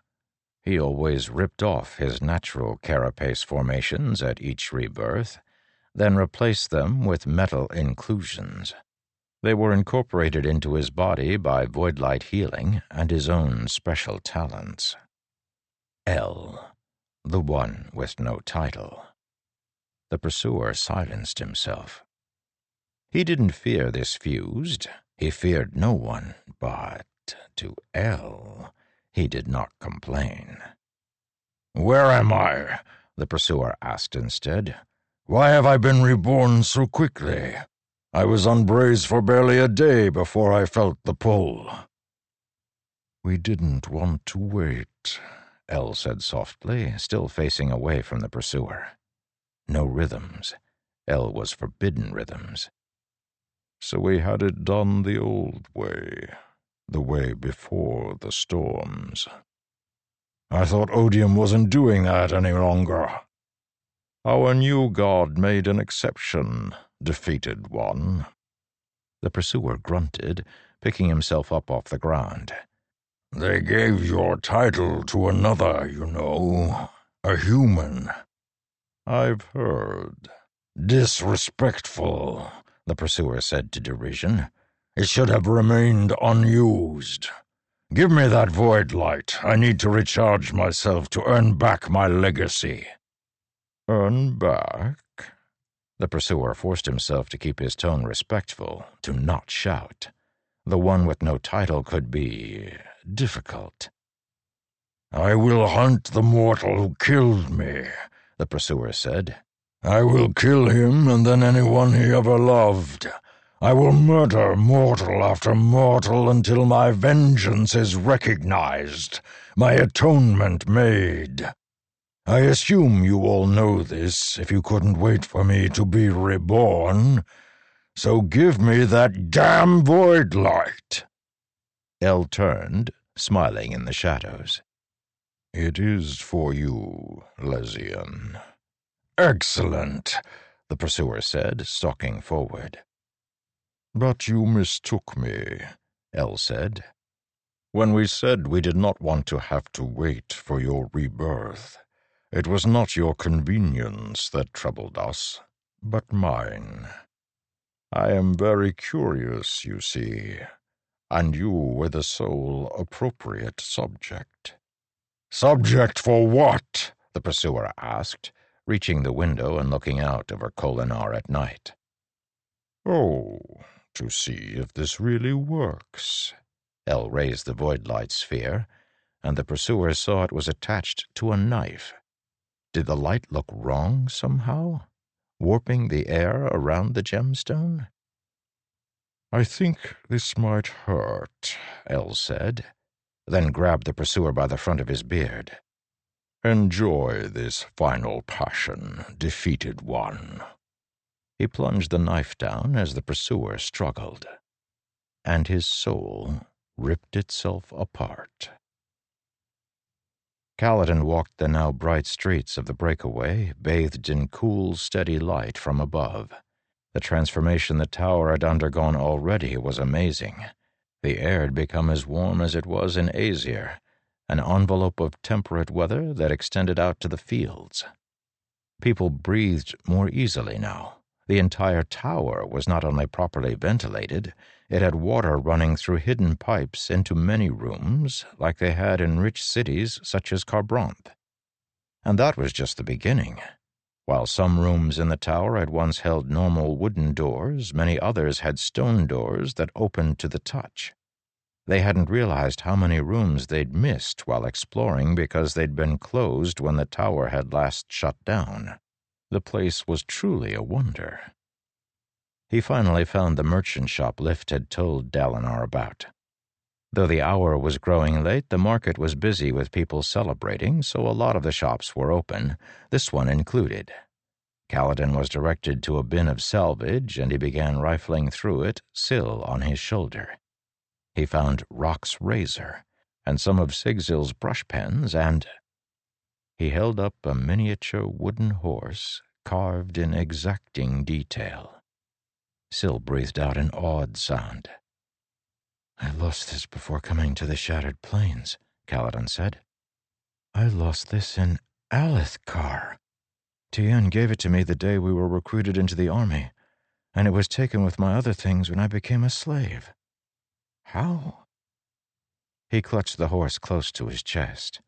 He always ripped off his natural carapace formations at each rebirth, then replaced them with metal inclusions. They were incorporated into his body by voidlight healing and his own special talents. El, the one with no title. The pursuer silenced himself. He didn't fear this fused. He feared no one, but to El, he did not complain. Where am I? the pursuer asked instead. Why have I been reborn so quickly? I was on Braize for barely a day before I felt the pull. We didn't want to wait, El said softly, still facing away from the pursuer. No rhythms. El was forbidden rhythms. So we had it done the old way, the way before the storms. I thought Odium wasn't doing that any longer. Our new god made an exception, defeated one. The pursuer grunted, picking himself up off the ground. They gave your title to another, you know, a human. I've heard. Disrespectful, the pursuer said to derision. It should have remained unused. Give me that void light. I need to recharge myself to earn back my legacy. Earn back? The pursuer forced himself to keep his tone respectful, to not shout. The one with no title could be difficult. I will hunt the mortal who killed me, the pursuer said. I will kill him and then anyone he ever loved. I will murder mortal after mortal until my vengeance is recognized, my atonement made. I assume you all know this if you couldn't wait for me to be reborn. So give me that damn void light. El turned, smiling in the shadows. It is for you, Lezian. Excellent, the pursuer said, stalking forward. But you mistook me, El said. When we said we did not want to have to wait for your rebirth, it was not your convenience that troubled us, but mine. I am very curious, you see, and you were the sole appropriate subject. Subject for what? the pursuer asked, reaching the window and looking out over Kholinar at night. Oh, to see if this really works. El raised the void light sphere, and the pursuer saw it was attached to a knife. Did the light look wrong somehow, warping the air around the gemstone? I think this might hurt, El said, then grabbed the pursuer by the front of his beard. Enjoy this final passion, defeated one. He plunged the knife down as the pursuer struggled, and his soul ripped itself apart. Kaladin walked the now bright streets of the breakaway, bathed in cool, steady light from above. The transformation the tower had undergone already was amazing. The air had become as warm as it was in Azir, an envelope of temperate weather that extended out to the fields. People breathed more easily now. The entire tower was not only properly ventilated, it had water running through hidden pipes into many rooms, like they had in rich cities such as Kharbranth. And that was just the beginning. While some rooms in the tower had once held normal wooden doors, many others had stone doors that opened to the touch. They hadn't realized how many rooms they'd missed while exploring because they'd been closed when the tower had last shut down. The place was truly a wonder. He finally found the merchant shop Lift had told Dalinar about. Though the hour was growing late, the market was busy with people celebrating, so a lot of the shops were open, this one included. Kaladin was directed to a bin of salvage, and he began rifling through it, Syl on his shoulder. He found Rock's razor, and some of Sigzil's brush pens, and he held up a miniature wooden horse carved in exacting detail. Syl breathed out an awed sound. I lost this before coming to the Shattered Plains, Kaladin said. I lost this in Alethkar. Tien gave it to me the day we were recruited into the army, and it was taken with my other things when I became a slave. How? He clutched the horse close to his chest.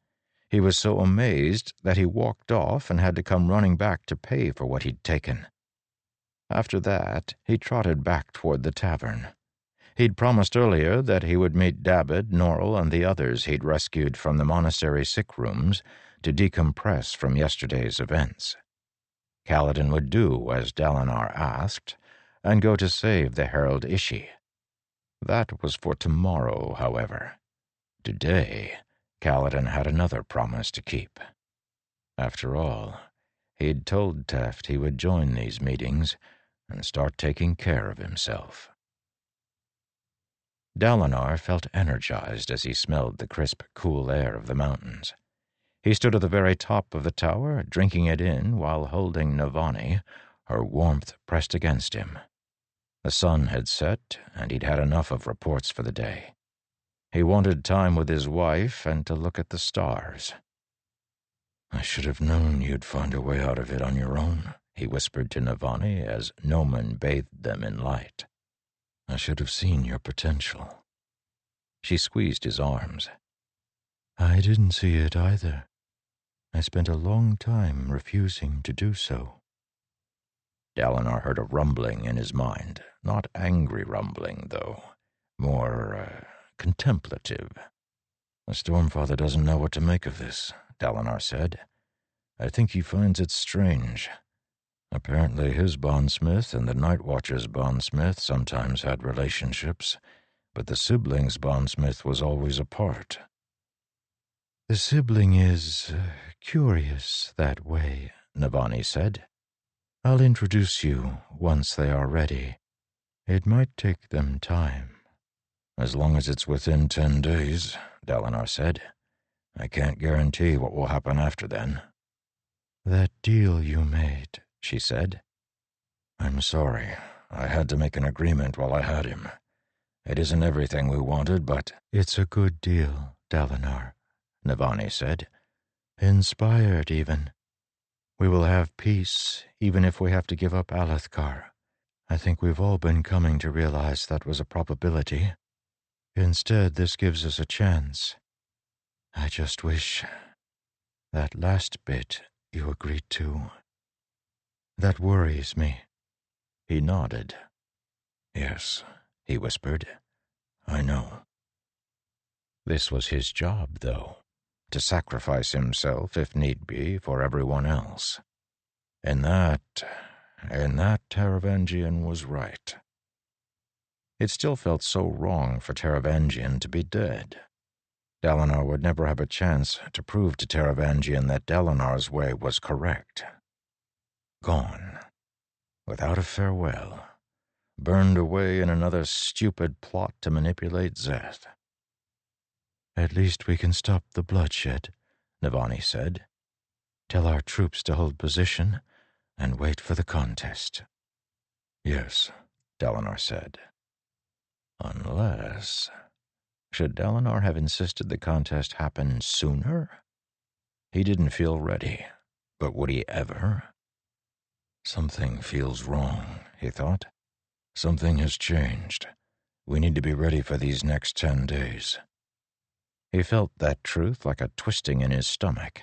He was so amazed that he walked off and had to come running back to pay for what he'd taken. After that, he trotted back toward the tavern. He'd promised earlier that he would meet Dabbid, Norrell, and the others he'd rescued from the monastery sick rooms to decompress from yesterday's events. Kaladin would do as Dalinar asked and go to save the Herald Ishi. That was for tomorrow, however. Today, Kaladin had another promise to keep. After all, he'd told Teft he would join these meetings and start taking care of himself. Dalinar felt energized as he smelled the crisp, cool air of the mountains. He stood at the very top of the tower, drinking it in while holding Navani, her warmth pressed against him. The sun had set, and he'd had enough of reports for the day. He wanted time with his wife and to look at the stars. I should have known you'd find a way out of it on your own, he whispered to Navani as Nomon bathed them in light. I should have seen your potential. She squeezed his arms. I didn't see it either. I spent a long time refusing to do so. Dalinar heard a rumbling in his mind, not angry rumbling, though, more uh, contemplative. The Stormfather doesn't know what to make of this, Dalinar said. I think he finds it strange. Apparently, his bondsmith and the Night Watcher's bondsmith sometimes had relationships, but the sibling's bondsmith was always apart. The sibling is uh, curious that way, Navani said. I'll introduce you once they are ready. It might take them time. As long as it's within ten days, Dalinar said. I can't guarantee what will happen after then. That deal you made, she said. I'm sorry. I had to make an agreement while I had him. It isn't everything we wanted, but. It's a good deal, Dalinar, Navani said. Inspired, even. We will have peace, even if we have to give up Alethkar. I think we've all been coming to realize that was a probability. Instead, this gives us a chance. I just wish that last bit you agreed to. That worries me. He nodded. Yes, he whispered. I know. This was his job, though, to sacrifice himself, if need be, for everyone else. And that, and that Taravangian was right. It still felt so wrong for Taravangian to be dead. Dalinar would never have a chance to prove to Taravangian that Dalinar's way was correct. Gone. Without a farewell. Burned away in another stupid plot to manipulate Szeth. At least we can stop the bloodshed, Navani said. Tell our troops to hold position and wait for the contest. Yes, Dalinar said. Unless. Should Dalinar have insisted the contest happen sooner? He didn't feel ready, but would he ever? Something feels wrong, he thought. Something has changed. We need to be ready for these next ten days. He felt that truth like a twisting in his stomach.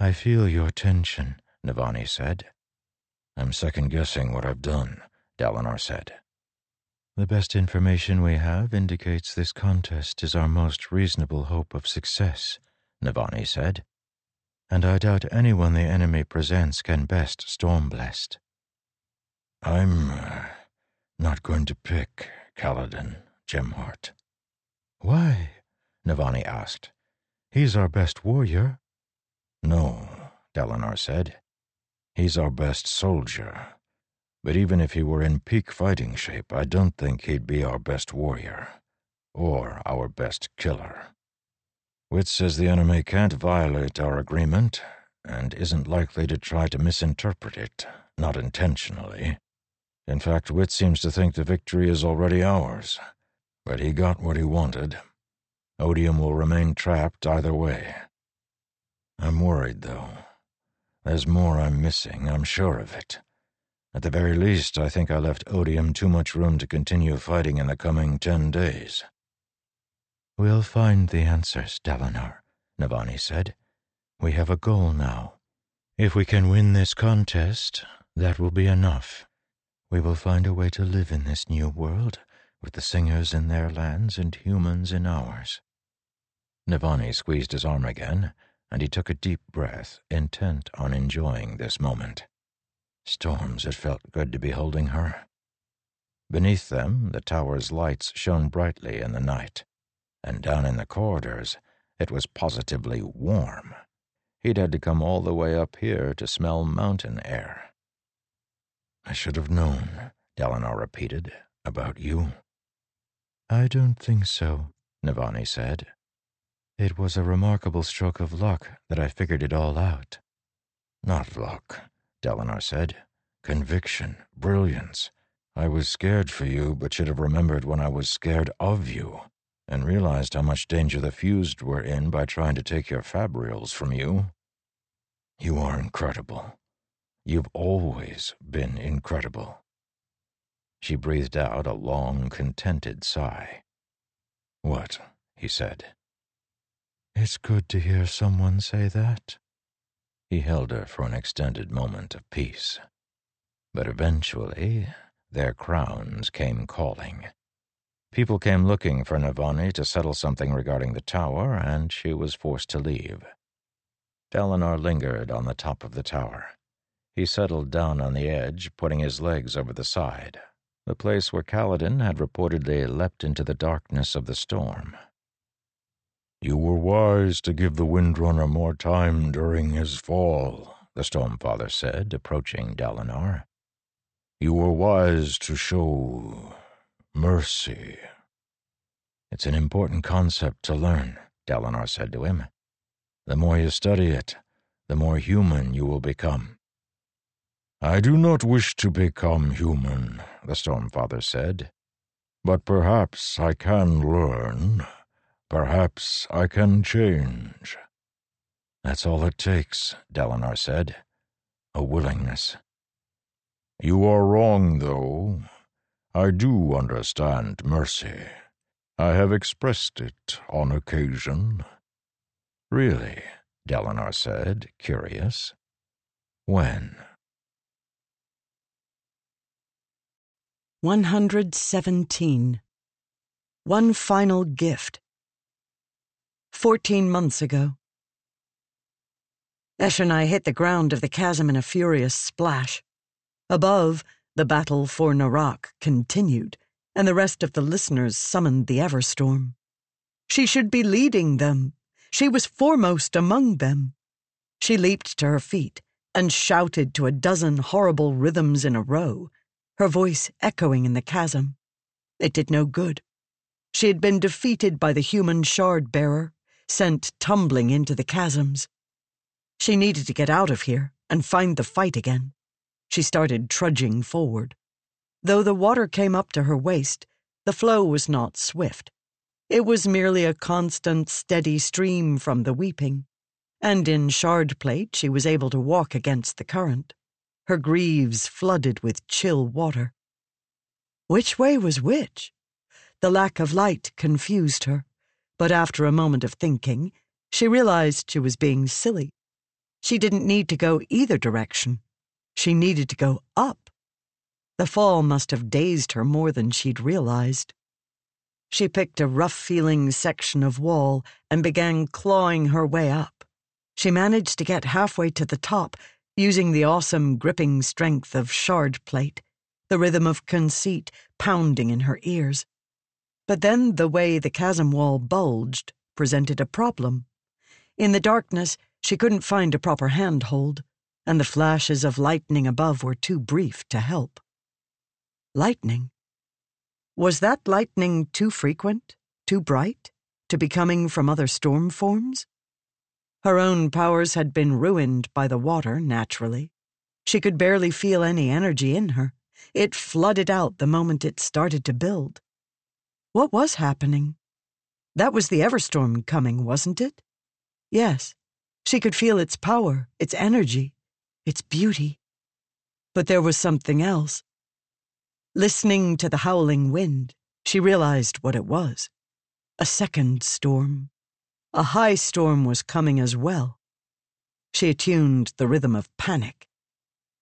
I feel your tension, Navani said. I'm second guessing what I've done, Dalinar said. The best information we have indicates this contest is our most reasonable hope of success, Navani said. And I doubt anyone the enemy presents can best Stormblessed. I'm uh, not going to pick Kaladin, Gemheart. Why? Navani asked. He's our best warrior. No, Dalinar said. He's our best soldier. But even if he were in peak fighting shape, I don't think he'd be our best warrior. Or our best killer. Wit says the enemy can't violate our agreement, and isn't likely to try to misinterpret it, not intentionally. In fact, Wit seems to think the victory is already ours. But he got what he wanted. Odium will remain trapped either way. I'm worried, though. There's more I'm missing, I'm sure of it. At the very least, I think I left Odium too much room to continue fighting in the coming ten days. We'll find the answers, Dalinar, Navani said. We have a goal now. If we can win this contest, that will be enough. We will find a way to live in this new world, with the singers in their lands and humans in ours. Navani squeezed his arm again, and he took a deep breath, intent on enjoying this moment. Storms, it felt good to be holding her. Beneath them, the tower's lights shone brightly in the night, and down in the corridors, it was positively warm. He'd had to come all the way up here to smell mountain air. I should have known, Dalinar repeated, about you. I don't think so, Navani said. It was a remarkable stroke of luck that I figured it all out. Not luck, Dalinar said. Conviction, brilliance. I was scared for you, but should have remembered when I was scared of you, and realized how much danger the fused were in by trying to take your fabrials from you. You are incredible. You've always been incredible. She breathed out a long, contented sigh. What? he said. It's good to hear someone say that. He held her for an extended moment of peace. But eventually, their crowns came calling. People came looking for Navani to settle something regarding the tower, and she was forced to leave. Dalinar lingered on the top of the tower. He settled down on the edge, putting his legs over the side, the place where Kaladin had reportedly leapt into the darkness of the storm. You were wise to give the Windrunner more time during his fall, the Stormfather said, approaching Dalinar. You were wise to show mercy. It's an important concept to learn, Dalinar said to him. The more you study it, the more human you will become. I do not wish to become human, the Stormfather said. But perhaps I can learn. Perhaps I can change. That's all it takes, Dalinar said. A willingness. You are wrong, though. I do understand mercy. I have expressed it on occasion. Really? Dalinar said, curious. When? 117. One final gift. Fourteen months ago. Eshonai hit the ground of the chasm in a furious splash. Above, the battle for Narak continued, and the rest of the listeners summoned the Everstorm. She should be leading them. She was foremost among them. She leaped to her feet and shouted to a dozen horrible rhythms in a row her voice echoing in the chasm. It did no good. She had been defeated by the human shard bearer, sent tumbling into the chasms. She needed to get out of here and find the fight again. She started trudging forward. Though the water came up to her waist, the flow was not swift. It was merely a constant, steady stream from the weeping, and in shard plate she was able to walk against the current her greaves flooded with chill water. Which way was which? The lack of light confused her, but after a moment of thinking, she realized she was being silly. She didn't need to go either direction. She needed to go up. The fall must have dazed her more than she'd realized. She picked a rough feeling section of wall and began clawing her way up. She managed to get halfway to the top using the awesome gripping strength of shard plate, the rhythm of conceit pounding in her ears. But then the way the chasm wall bulged presented a problem. In the darkness, she couldn't find a proper handhold, and the flashes of lightning above were too brief to help. Lightning? Was that lightning too frequent, too bright, to be coming from other storm forms? Her own powers had been ruined by the water, naturally. She could barely feel any energy in her. It flooded out the moment it started to build. What was happening? That was the Everstorm coming, wasn't it? Yes. She could feel its power, its energy, its beauty. But there was something else. Listening to the howling wind, she realized what it was a second storm. A high storm was coming as well. She attuned the rhythm of panic.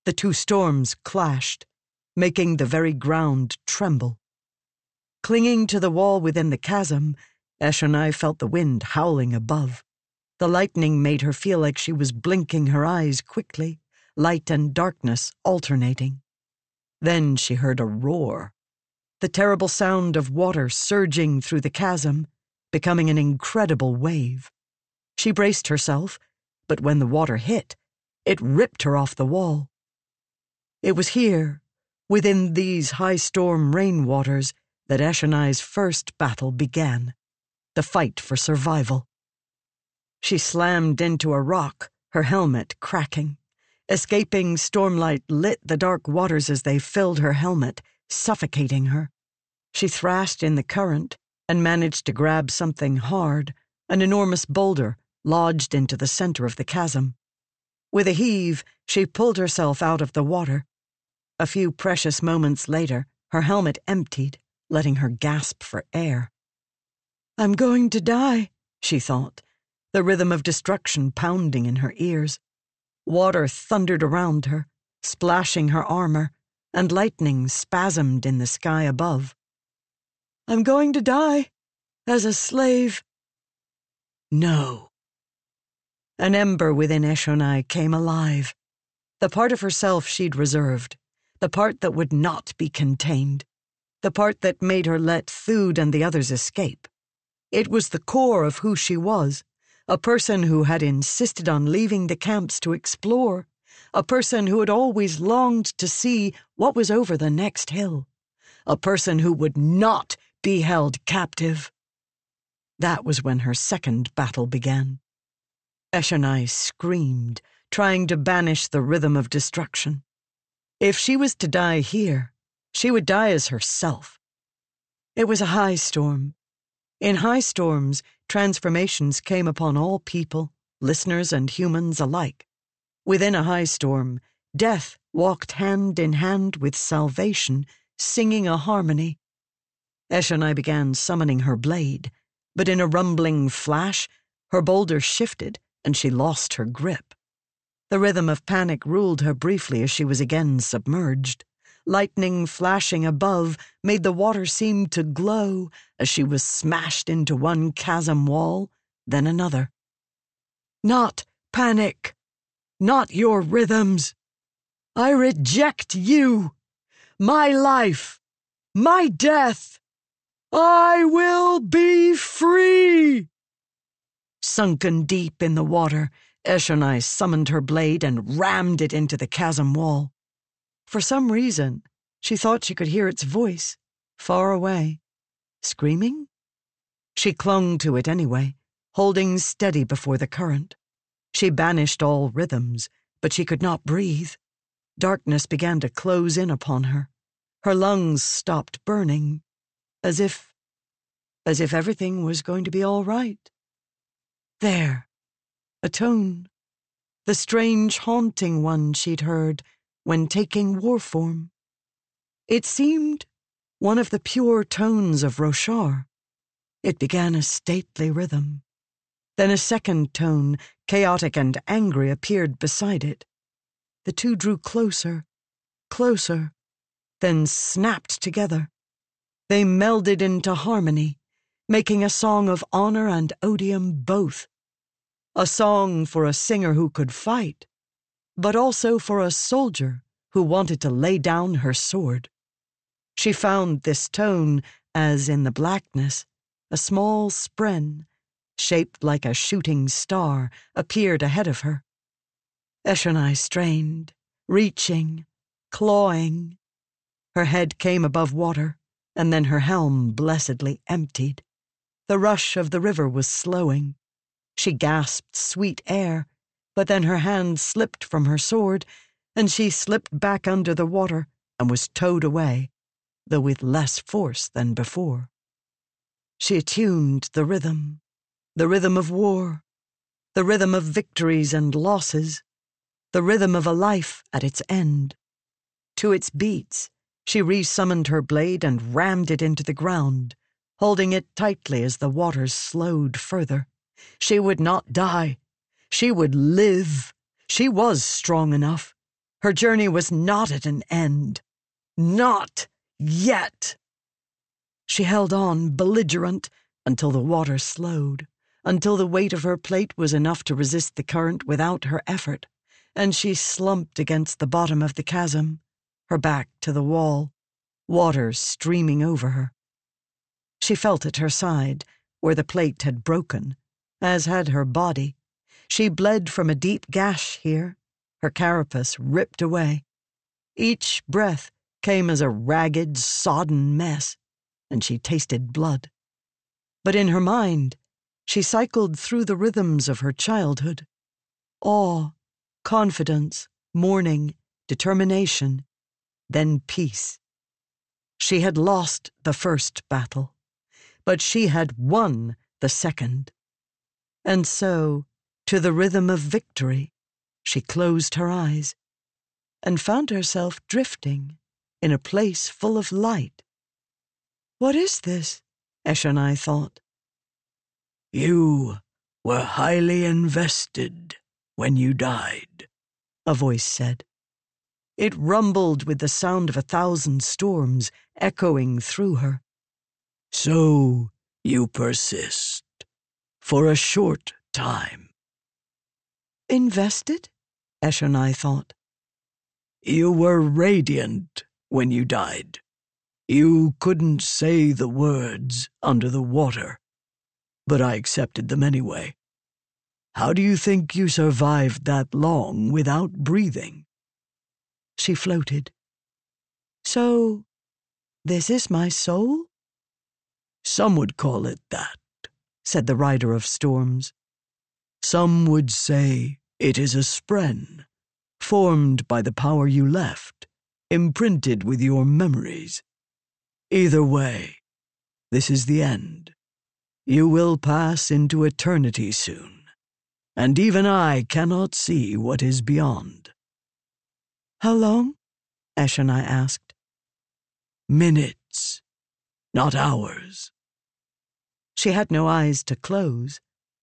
The two storms clashed, making the very ground tremble. Clinging to the wall within the chasm, Eshonai felt the wind howling above. The lightning made her feel like she was blinking her eyes quickly, light and darkness alternating. Then she heard a roar. The terrible sound of water surging through the chasm becoming an incredible wave. She braced herself, but when the water hit, it ripped her off the wall. It was here, within these high storm rainwaters, that Eshonai's first battle began the fight for survival. She slammed into a rock, her helmet cracking. Escaping stormlight lit the dark waters as they filled her helmet, suffocating her. She thrashed in the current, and managed to grab something hard, an enormous boulder lodged into the center of the chasm. With a heave, she pulled herself out of the water. A few precious moments later, her helmet emptied, letting her gasp for air. I'm going to die, she thought, the rhythm of destruction pounding in her ears. Water thundered around her, splashing her armor, and lightning spasmed in the sky above. I'm going to die as a slave. No. An ember within Eshonai came alive. The part of herself she'd reserved, the part that would not be contained, the part that made her let Thude and the others escape. It was the core of who she was, a person who had insisted on leaving the camps to explore, a person who had always longed to see what was over the next hill, a person who would not be held captive. That was when her second battle began. Eshonai screamed, trying to banish the rhythm of destruction. If she was to die here, she would die as herself. It was a high storm. In high storms, transformations came upon all people, listeners and humans alike. Within a high storm, death walked hand in hand with salvation, singing a harmony. Eshonai began summoning her blade, but in a rumbling flash, her boulder shifted and she lost her grip. The rhythm of panic ruled her briefly as she was again submerged. Lightning flashing above made the water seem to glow as she was smashed into one chasm wall, then another. Not panic! Not your rhythms! I reject you! My life! My death! I will be free! Sunken deep in the water, Eshonai summoned her blade and rammed it into the chasm wall. For some reason, she thought she could hear its voice, far away. Screaming? She clung to it anyway, holding steady before the current. She banished all rhythms, but she could not breathe. Darkness began to close in upon her. Her lungs stopped burning, as if. as if everything was going to be all right. There a tone, the strange haunting one she'd heard when taking war form. It seemed one of the pure tones of Roshar. It began a stately rhythm. Then a second tone, chaotic and angry, appeared beside it. The two drew closer, closer, then snapped together. They melded into harmony, making a song of honor and odium both a song for a singer who could fight, but also for a soldier who wanted to lay down her sword. She found this tone as in the blackness, a small spren, shaped like a shooting star, appeared ahead of her. Eshonai strained, reaching, clawing. Her head came above water, and then her helm blessedly emptied. The rush of the river was slowing. She gasped sweet air, but then her hand slipped from her sword, and she slipped back under the water and was towed away, though with less force than before. She attuned the rhythm, the rhythm of war, the rhythm of victories and losses, the rhythm of a life at its end. To its beats, she resummoned her blade and rammed it into the ground, holding it tightly as the waters slowed further. She would not die. She would live. She was strong enough. Her journey was not at an end. Not yet. She held on, belligerent, until the water slowed, until the weight of her plate was enough to resist the current without her effort, and she slumped against the bottom of the chasm, her back to the wall, water streaming over her. She felt at her side, where the plate had broken, as had her body. She bled from a deep gash here, her carapace ripped away. Each breath came as a ragged, sodden mess, and she tasted blood. But in her mind, she cycled through the rhythms of her childhood awe, confidence, mourning, determination, then peace. She had lost the first battle, but she had won the second. And so, to the rhythm of victory, she closed her eyes and found herself drifting in a place full of light. What is this? Eshonai thought. You were highly invested when you died, a voice said. It rumbled with the sound of a thousand storms echoing through her. So you persist for a short time. Invested? Eshonai thought. You were radiant when you died. You couldn't say the words under the water, but I accepted them anyway. How do you think you survived that long without breathing? She floated. So, this is my soul? Some would call it that said the rider of storms. Some would say it is a spren, formed by the power you left, imprinted with your memories. Either way, This is the end. You will pass into eternity soon, and even I cannot see what is beyond. How long? Eshonai asked. Minutes, not hours. She had no eyes to close,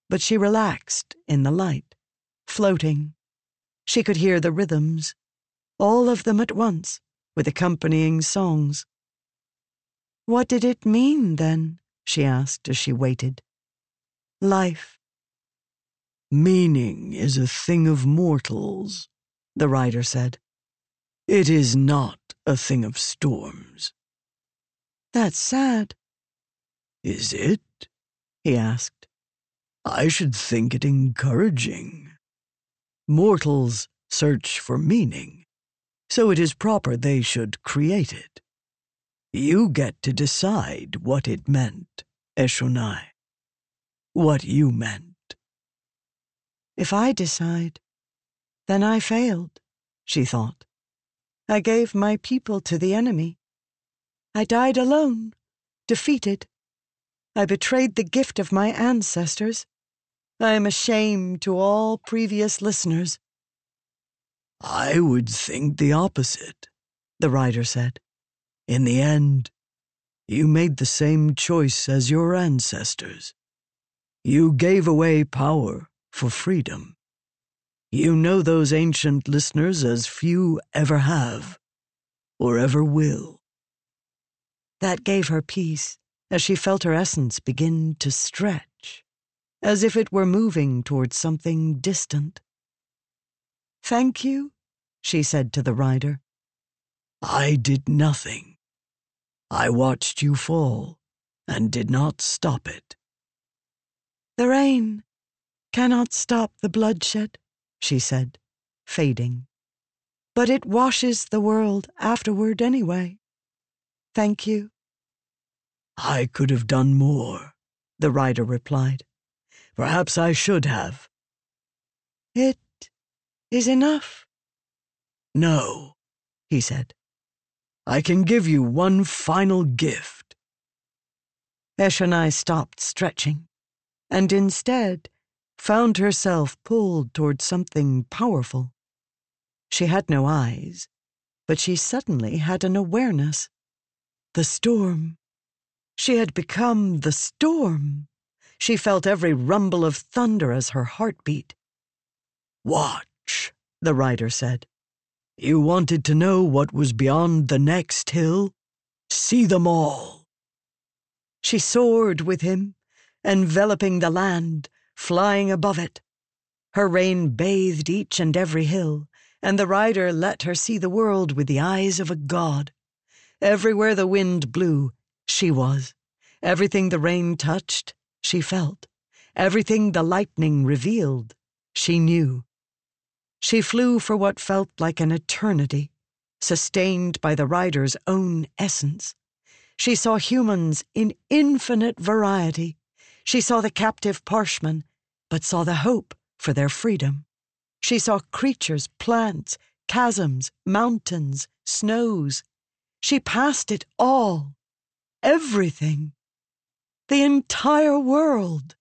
but she relaxed in the light, floating. She could hear the rhythms, all of them at once, with accompanying songs. What did it mean, then? she asked as she waited. Life. Meaning is a thing of mortals, the rider said. It is not a thing of storms. That's sad. Is it? he asked. I should think it encouraging. Mortals search for meaning, so it is proper they should create it. You get to decide what it meant, Eshonai. What you meant. If I decide, then I failed, she thought. I gave my people to the enemy. I died alone, defeated. I betrayed the gift of my ancestors. I am ashamed to all previous listeners. I would think the opposite, the writer said. In the end, you made the same choice as your ancestors. You gave away power for freedom. You know those ancient listeners as few ever have, or ever will. That gave her peace as she felt her essence begin to stretch, as if it were moving towards something distant. Thank you, she said to the rider. I did nothing. I watched you fall and did not stop it. The rain cannot stop the bloodshed, she said, fading. But it washes the world afterward anyway. Thank you. I could have done more, the rider replied. Perhaps I should have. It is enough. No, he said. I can give you one final gift. Eshonai stopped stretching, and instead found herself pulled toward something powerful. She had no eyes, but she suddenly had an awareness. The storm she had become the storm. She felt every rumble of thunder as her heart beat. Watch, the rider said. You wanted to know what was beyond the next hill? See them all. She soared with him, enveloping the land, flying above it. Her rain bathed each and every hill, and the rider let her see the world with the eyes of a god. Everywhere the wind blew, she was. Everything the rain touched, she felt. Everything the lightning revealed, she knew. She flew for what felt like an eternity, sustained by the rider's own essence. She saw humans in infinite variety. She saw the captive Parshmen, but saw the hope for their freedom. She saw creatures, plants, chasms, mountains, snows. She passed it all everything. The entire world.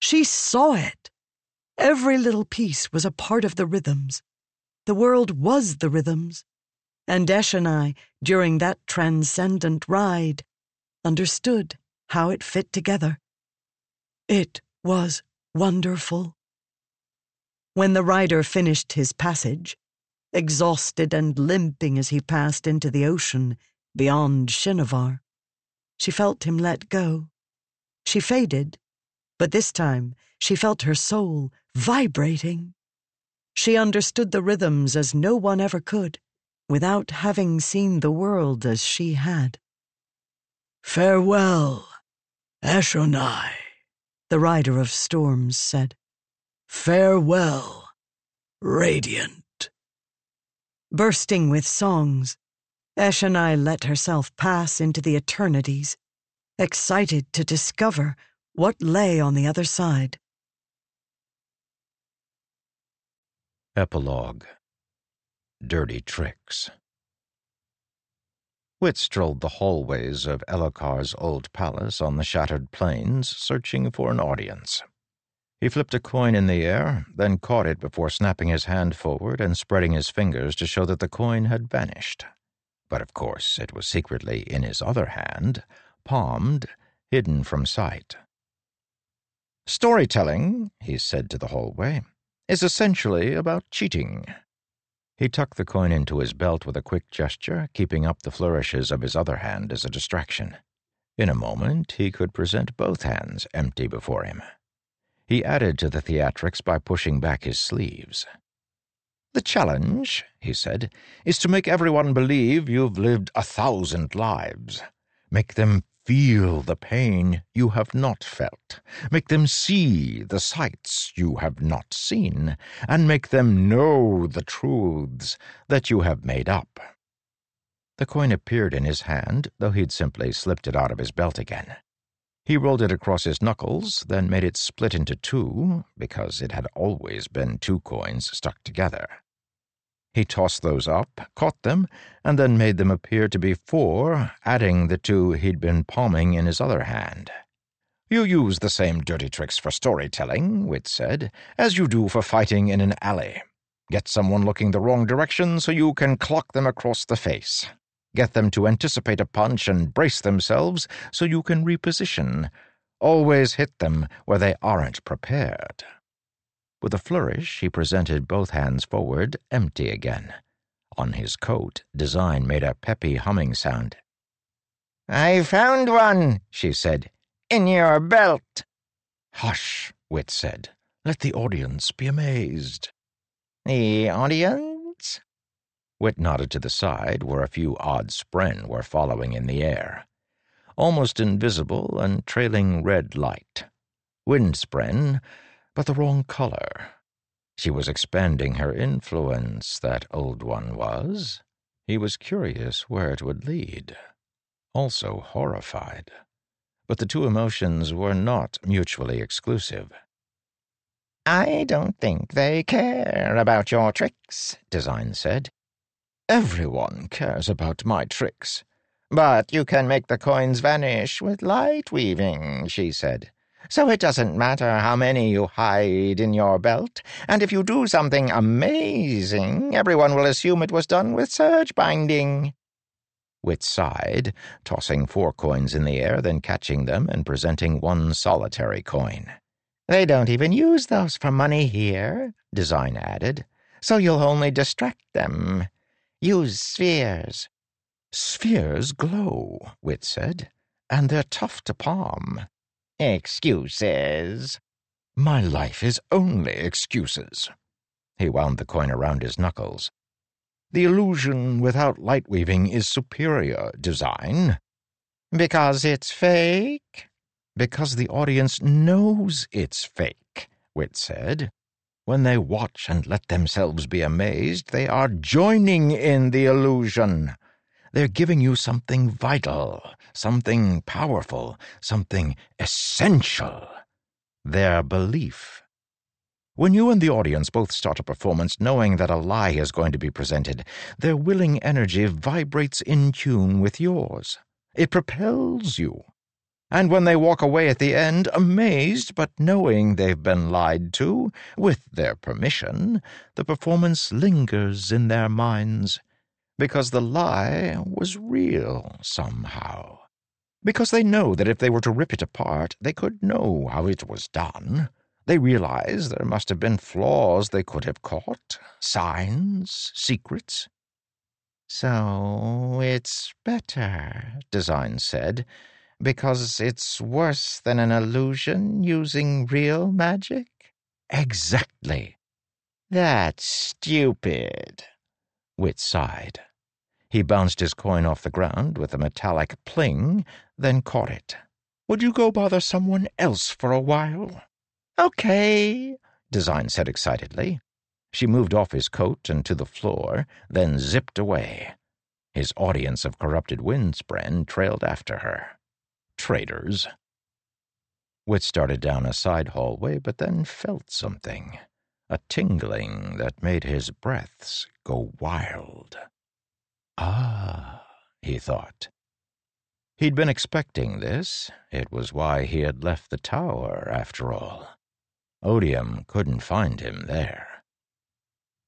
She saw it. Every little piece was a part of the rhythms. The world was the rhythms. And Eshonai, during that transcendent ride, understood how it fit together. It was wonderful. When the rider finished his passage, exhausted and limping as he passed into the ocean beyond Shinovar, she felt him let go. She faded, but this time she felt her soul vibrating. She understood the rhythms as no one ever could, without having seen the world as she had. Farewell, Eshonai, the rider of storms said. Farewell, radiant. Bursting with songs, Eshonai let herself pass into the eternities, excited to discover what lay on the other side. Epilogue Dirty Tricks Wit strolled the hallways of Elhokar's old palace on the shattered plains, searching for an audience. He flipped a coin in the air, then caught it before snapping his hand forward and spreading his fingers to show that the coin had vanished. But of course it was secretly in his other hand, palmed, hidden from sight. Storytelling, he said to the hallway, is essentially about cheating. He tucked the coin into his belt with a quick gesture, keeping up the flourishes of his other hand as a distraction. In a moment, he could present both hands empty before him. He added to the theatrics by pushing back his sleeves. The challenge, he said, is to make everyone believe you've lived a thousand lives. Make them feel the pain you have not felt, make them see the sights you have not seen, and make them know the truths that you have made up. The coin appeared in his hand, though he'd simply slipped it out of his belt again. He rolled it across his knuckles, then made it split into two, because it had always been two coins stuck together. He tossed those up, caught them, and then made them appear to be four, adding the two he'd been palming in his other hand. You use the same dirty tricks for storytelling, Wit said, as you do for fighting in an alley. Get someone looking the wrong direction so you can clock them across the face. Get them to anticipate a punch and brace themselves so you can reposition. Always hit them where they aren't prepared. With a flourish, he presented both hands forward, empty again. On his coat, Design made a peppy humming sound. I found one, she said. In your belt. Hush, Wit said. Let the audience be amazed. The audience? Wit nodded to the side, where a few odd spren were following in the air. Almost invisible and trailing red light. Wind spren but the wrong color. She was expanding her influence, that old one was. He was curious where it would lead, also horrified. But the two emotions were not mutually exclusive. I don't think they care about your tricks, Design said. Everyone cares about my tricks. But you can make the coins vanish with light weaving, she said. So it doesn't matter how many you hide in your belt, and if you do something amazing, everyone will assume it was done with Surgebinding. Wit sighed, tossing four coins in the air, then catching them and presenting one solitary coin. They don't even use those for money here, Design added, so you'll only distract them. Use spheres. Spheres glow, Wit said, and they're tough to palm. Excuses. My life is only excuses. He wound the coin around his knuckles. The illusion without light weaving is superior design. Because it's fake? Because the audience knows it's fake, Wit said. When they watch and let themselves be amazed, they are joining in the illusion. They're giving you something vital, something powerful, something essential. Their belief. When you and the audience both start a performance knowing that a lie is going to be presented, their willing energy vibrates in tune with yours. It propels you. And when they walk away at the end, amazed but knowing they've been lied to, with their permission, the performance lingers in their minds because the lie was real somehow. Because they know that if they were to rip it apart, they could know how it was done. They realize there must have been flaws they could have caught, signs, secrets. So it's better, Design said, because it's worse than an illusion using real magic? Exactly. That's stupid. Wit sighed. He bounced his coin off the ground with a metallic pling, then caught it. Would you go bother someone else for a while? Okay, Design said excitedly. She moved off his coat and to the floor, then zipped away. His audience of corrupted windspren trailed after her. Traitors. Wit started down a side hallway, but then felt something a tingling that made his breaths go wild. Ah, he thought. He'd been expecting this. It was why he had left the tower, after all. Odium couldn't find him there.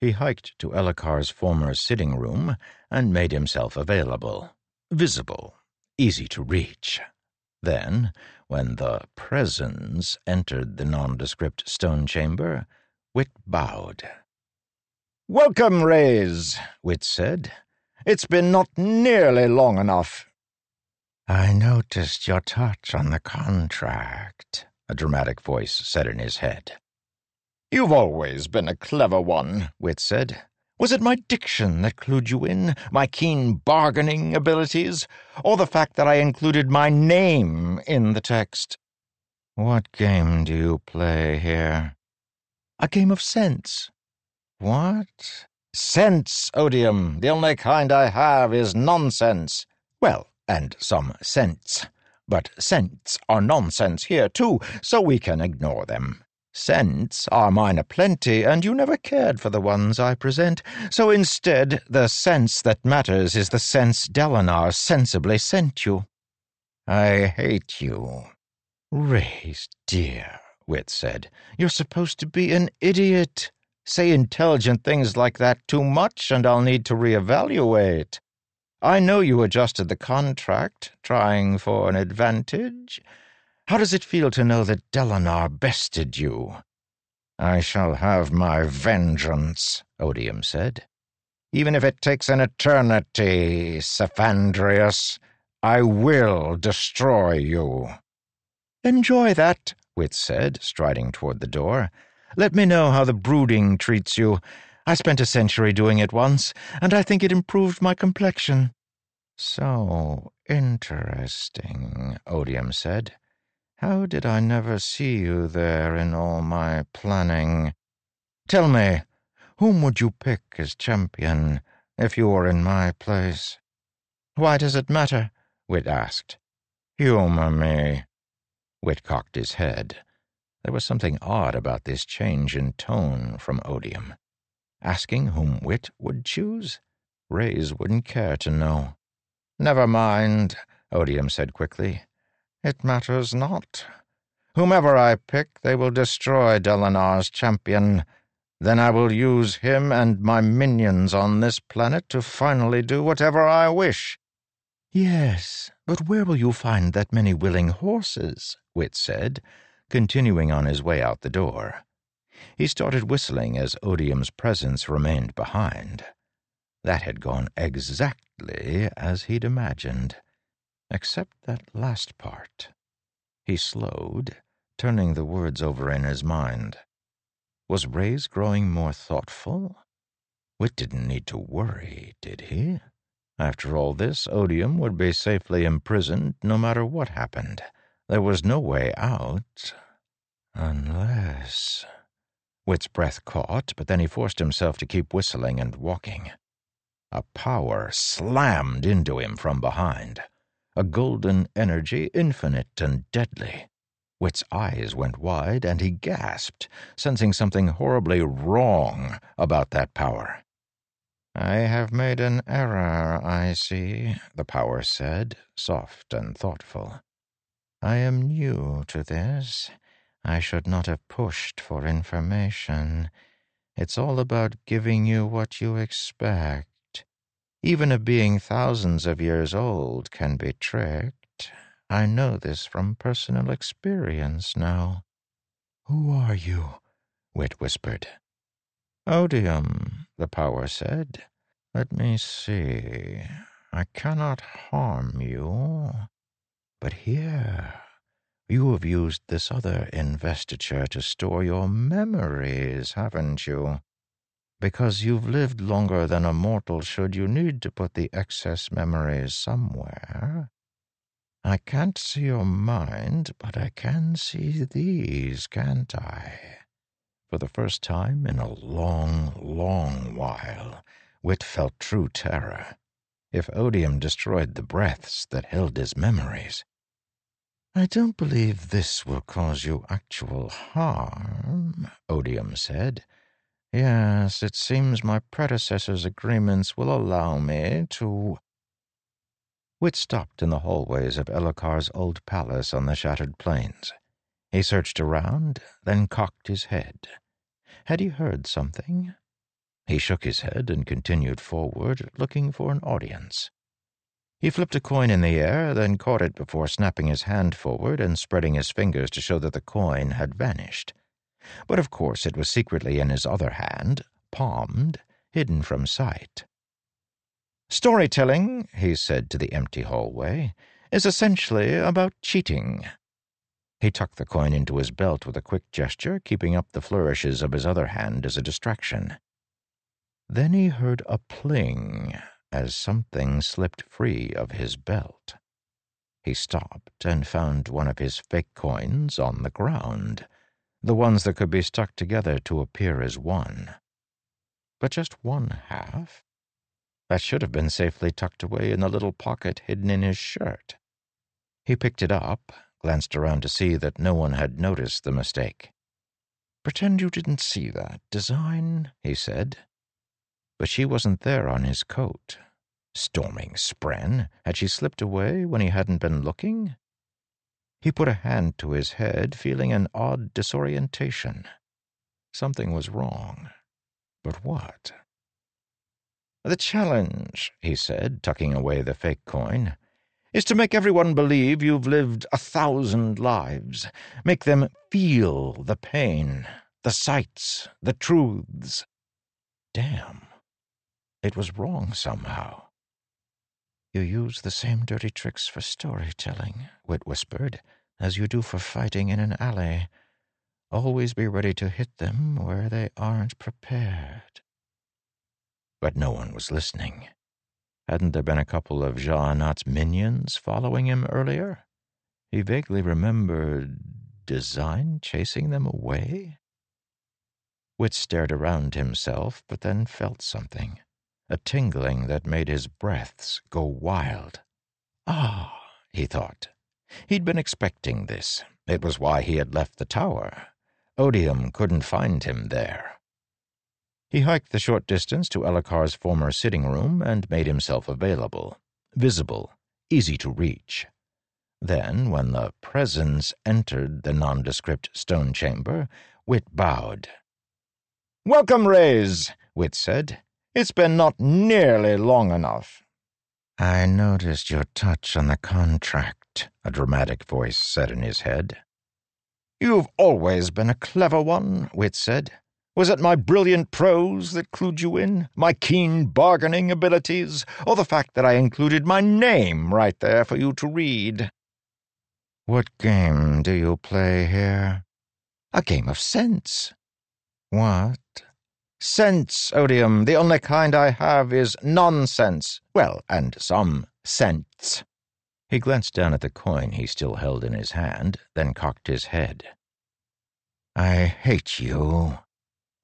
He hiked to Elhokar's former sitting room and made himself available, visible, easy to reach. Then, when the presence entered the nondescript stone chamber, Wit bowed. Welcome, Rayse," Wit said. It's been not nearly long enough. I noticed your touch on the contract, a dramatic voice said in his head. You've always been a clever one, Wit said. Was it my diction that clued you in, my keen bargaining abilities, or the fact that I included my name in the text? What game do you play here? A game of sense. What? Sense, odium. The only kind I have is nonsense. Well, and some sense. But scents are nonsense here, too, so we can ignore them. Scents are mine aplenty, and you never cared for the ones I present, so instead the sense that matters is the sense Dalinar sensibly sent you. I hate you. Rayse, dear, Wit said, you're supposed to be an idiot. Say intelligent things like that too much, and I'll need to reevaluate. I know you adjusted the contract, trying for an advantage. How does it feel to know that Dalinar bested you? I shall have my vengeance, Odium said. Even if it takes an eternity, Cephandrius, I will destroy you. Enjoy that, Wit said, striding toward the door. Let me know how the brooding treats you. I spent a century doing it once, and I think it improved my complexion. So interesting, Odium said. How did I never see you there in all my planning? Tell me, whom would you pick as champion if you were in my place? Why does it matter? Wit asked. Humor me. Wit cocked his head. There was something odd about this change in tone from Odium. Asking whom Wit would choose? Rayse wouldn't care to know. Never mind, Odium said quickly. It matters not. Whomever I pick, they will destroy Dalinar's champion. Then I will use him and my minions on this planet to finally do whatever I wish. Yes, but where will you find that many willing horses? Wit said continuing on his way out the door. He started whistling as Odium's presence remained behind. That had gone exactly as he'd imagined, except that last part. He slowed, turning the words over in his mind. Was Rayse growing more thoughtful? Wit didn't need to worry, did he? After all this, Odium would be safely imprisoned no matter what happened. There was no way out. Unless. Wit's breath caught, but then he forced himself to keep whistling and walking. A power slammed into him from behind. A golden energy, infinite and deadly. Wit's eyes went wide, and he gasped, sensing something horribly wrong about that power. I have made an error, I see, the power said, soft and thoughtful. I am new to this. I should not have pushed for information. It's all about giving you what you expect. Even a being thousands of years old can be tricked. I know this from personal experience now. Who are you? Wit whispered. Odium, the power said. Let me see. I cannot harm you. But here, you have used this other investiture to store your memories, haven't you? Because you've lived longer than a mortal should, you need to put the excess memories somewhere. I can't see your mind, but I can see these, can't I? For the first time in a long, long while, Wit felt true terror if odium destroyed the breaths that held his memories. I don't believe this will cause you actual harm, Odium said. Yes, it seems my predecessor's agreements will allow me to. Wit stopped in the hallways of Elhokar's old palace on the shattered plains. He searched around, then cocked his head. Had he heard something? He shook his head and continued forward, looking for an audience. He flipped a coin in the air, then caught it before snapping his hand forward and spreading his fingers to show that the coin had vanished. But of course it was secretly in his other hand, palmed, hidden from sight. Storytelling, he said to the empty hallway, is essentially about cheating. He tucked the coin into his belt with a quick gesture, keeping up the flourishes of his other hand as a distraction. Then he heard a pling as something slipped free of his belt. He stopped and found one of his fake coins on the ground, the ones that could be stuck together to appear as one. But just one half? that should have been safely tucked away in the little pocket hidden in his shirt. He picked it up, glanced around to see that no one had noticed the mistake. Pretend you didn't see that design, he said. But she wasn't there on his coat. Storming spren, had she slipped away when he hadn't been looking? He put a hand to his head, feeling an odd disorientation. Something was wrong. But what? The challenge, he said, tucking away the fake coin, is to make everyone believe you've lived a thousand lives. Make them feel the pain, the sights, the truths. Damn. It was wrong somehow. You use the same dirty tricks for storytelling, Wit whispered, as you do for fighting in an alley. Always be ready to hit them where they aren't prepared. But no one was listening. Hadn't there been a couple of Sja-anat's minions following him earlier? He vaguely remembered design chasing them away. Wit stared around himself, but then felt something, a tingling that made his breaths go wild. Ah, he thought. He'd been expecting this. It was why he had left the tower. Odium couldn't find him there. He hiked the short distance to Elhokar's former sitting room and made himself available, visible, easy to reach. Then, when the presence entered the nondescript stone chamber, Wit bowed. Welcome, Rayse," Wit said. It's been not nearly long enough. I noticed your touch on the contract, a dramatic voice said in his head. You've always been a clever one, Wit said. Was it my brilliant prose that clued you in, my keen bargaining abilities, or the fact that I included my name right there for you to read? What game do you play here? A game of sense. What? Sense, Odium. The only kind I have is nonsense. Well, and some sense. He glanced down at the coin he still held in his hand, then cocked his head. I hate you.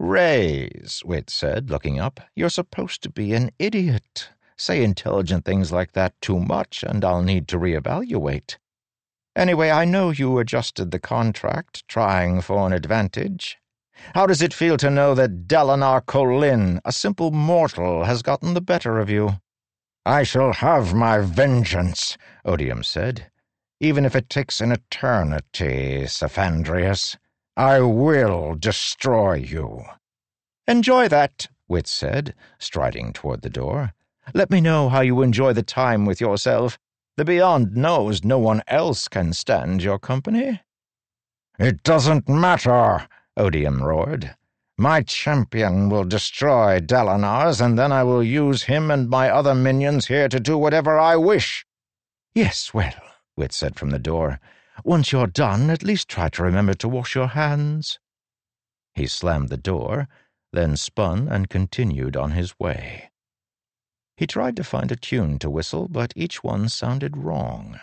Rayse, Wit said, looking up, you're supposed to be an idiot. Say intelligent things like that too much, and I'll need to reevaluate. Anyway, I know you adjusted the contract, trying for an advantage. How does it feel to know that Dalinar Kholin, a simple mortal, has gotten the better of you? I shall have my vengeance, Odium said, even if it takes an eternity, Cephandrius. I will destroy you. Enjoy that, Wit said, striding toward the door. Let me know how you enjoy the time with yourself. The Beyond knows no one else can stand your company. It doesn't matter, Odium roared. My champion will destroy Dalinar's, and then I will use him and my other minions here to do whatever I wish. Yes, well, Wit said from the door. Once you're done, at least try to remember to wash your hands. He slammed the door, then spun and continued on his way. He tried to find a tune to whistle, but each one sounded wrong.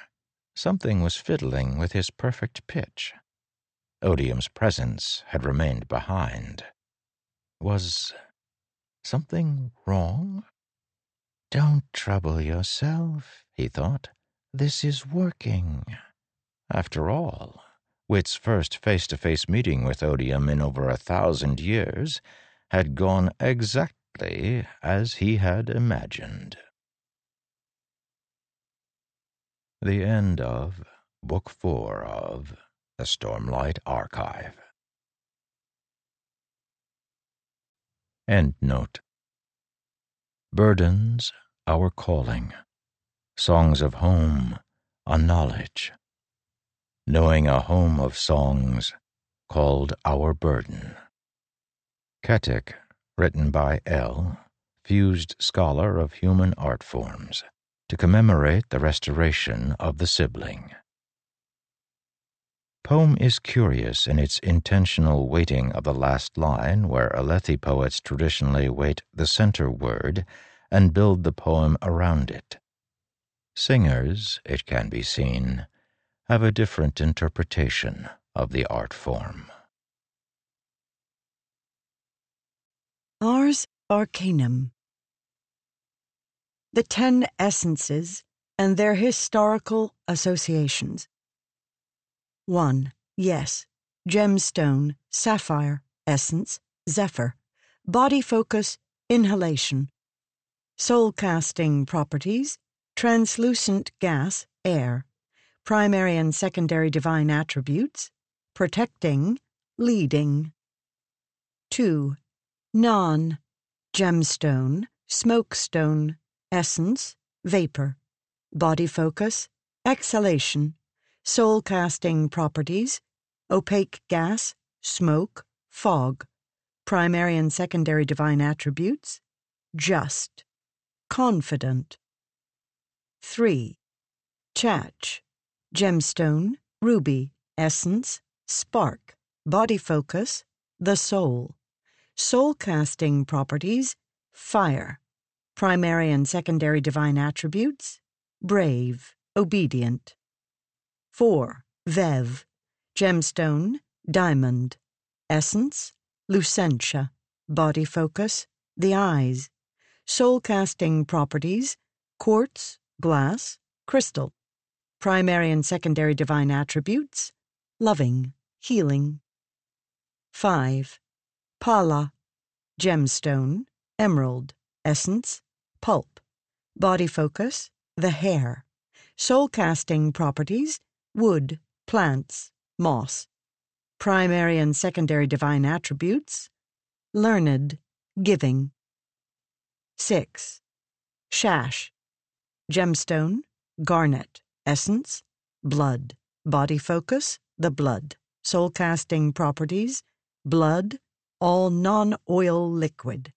Something was fiddling with his perfect pitch. Odium's presence had remained behind. Was something wrong? Don't trouble yourself, he thought. This is working. After all, Wit's first face to face meeting with Odium in over a thousand years had gone exactly as he had imagined. The end of Book Four of The Stormlight Archive. End note. Burdens, our calling. Songs of home, a knowledge. Knowing a home of songs called Our Burden. Ketek, written by El., fused scholar of human art forms, to commemorate the restoration of the sibling. Poem is curious in its intentional weighting of the last line, where Alethi poets traditionally weight the center word and build the poem around it. Singers, it can be seen, have a different interpretation of the art form. Ars Arcanum The Ten Essences and Their Historical Associations 1. Yes. Gemstone, sapphire, essence, zephyr. Body focus, inhalation. Soul casting properties, translucent gas, air. Primary and secondary divine attributes, protecting, leading. 2. Nan. Gemstone, smokestone, essence, vapor. Body focus, exhalation soul casting properties, opaque gas, smoke, fog, primary and secondary divine attributes, just, confident. 3. Chach, gemstone, ruby, essence, spark, body focus, the soul, soul casting properties, fire, primary and secondary divine attributes, brave, obedient. 4. Vev. Gemstone, diamond. Essence, lucentia. Body focus, the eyes. Soul casting properties, quartz, glass, crystal. Primary and secondary divine attributes, loving, healing. 5. Palah. Gemstone, emerald. Essence, pulp. Body focus, the hair. Soul casting properties, wood, plants, moss. Primary and secondary divine attributes learned, giving. 6. Shash, gemstone, garnet, essence, blood, body focus, the blood, soul casting properties, blood, all non oil liquid.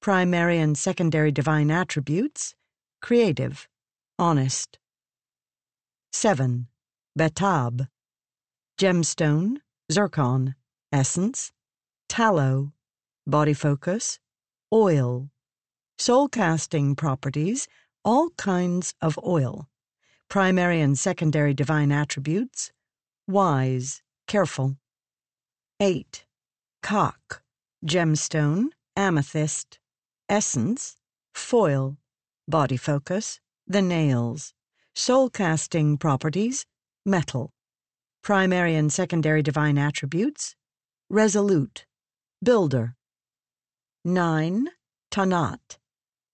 Primary and secondary divine attributes creative, honest. 7. Betab, gemstone, zircon, essence, tallow, body focus, oil, soul casting properties, all kinds of oil, primary and secondary divine attributes, wise, careful. 8. Kak, gemstone, amethyst, essence, foil, body focus, the nails, soul casting properties, metal. Primary and secondary divine attributes. Resolute, builder. 9. Tanat.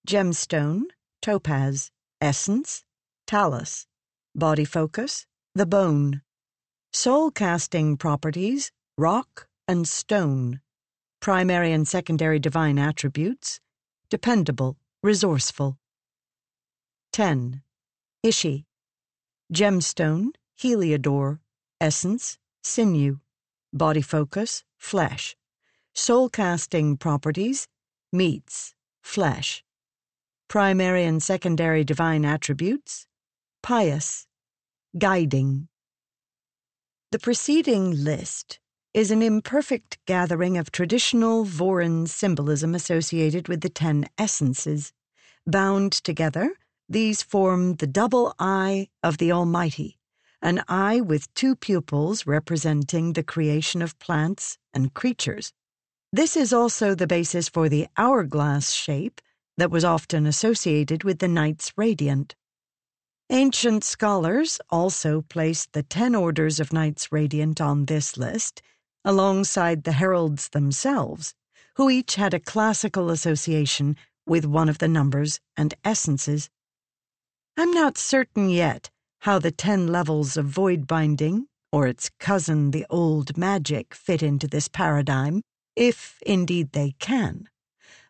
Gemstone, topaz, essence, talus. Body focus, the bone. Soul casting properties, rock and stone. Primary and secondary divine attributes dependable, resourceful. 10. Ishi. Gemstone, heliodor, essence, sinew, body focus, flesh, soul casting properties, meats, flesh, primary and secondary divine attributes, pious, guiding. The preceding list is an imperfect gathering of traditional Vorin symbolism associated with the ten essences. Bound together, these form the double eye of the Almighty an eye with two pupils representing the creation of plants and creatures. This is also the basis for the hourglass shape that was often associated with the Knights Radiant. Ancient scholars also placed the ten orders of Knights Radiant on this list, alongside the heralds themselves, who each had a classical association with one of the numbers and essences. I'm not certain yet how the ten levels of void binding, or its cousin, the old magic, fit into this paradigm, if indeed they can.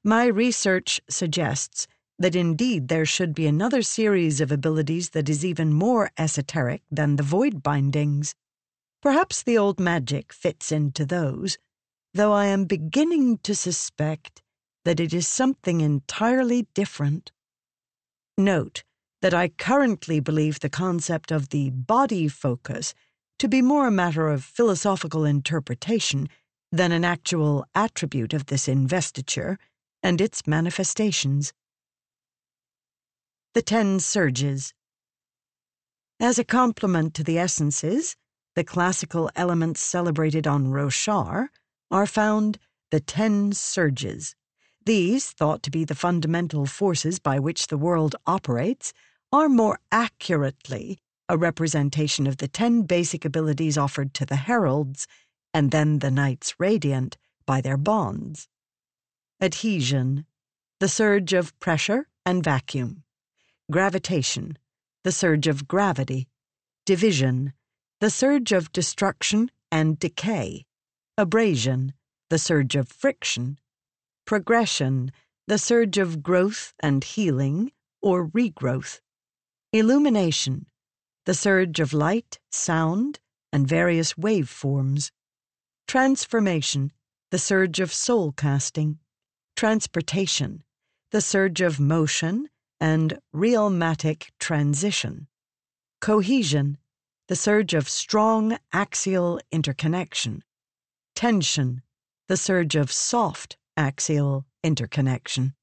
My research suggests that indeed there should be another series of abilities that is even more esoteric than the void bindings. Perhaps the old magic fits into those, though I am beginning to suspect that it is something entirely different. Note that I currently believe the concept of the body focus to be more a matter of philosophical interpretation than an actual attribute of this investiture and its manifestations. The Ten Surges As a complement to the essences, the classical elements celebrated on Roshar, are found the Ten Surges. These, thought to be the fundamental forces by which the world operates, are more accurately a representation of the ten basic abilities offered to the heralds and then the knights radiant by their bonds. Adhesion, the surge of pressure and vacuum. Gravitation, the surge of gravity. Division, the surge of destruction and decay. Abrasion, the surge of friction. Progression, the surge of growth and healing or regrowth. Illumination, the surge of light, sound, and various waveforms. Transformation, the surge of soul casting. Transportation, the surge of motion and realmatic transition. Cohesion, the surge of strong axial interconnection. Tension, the surge of soft axial interconnection.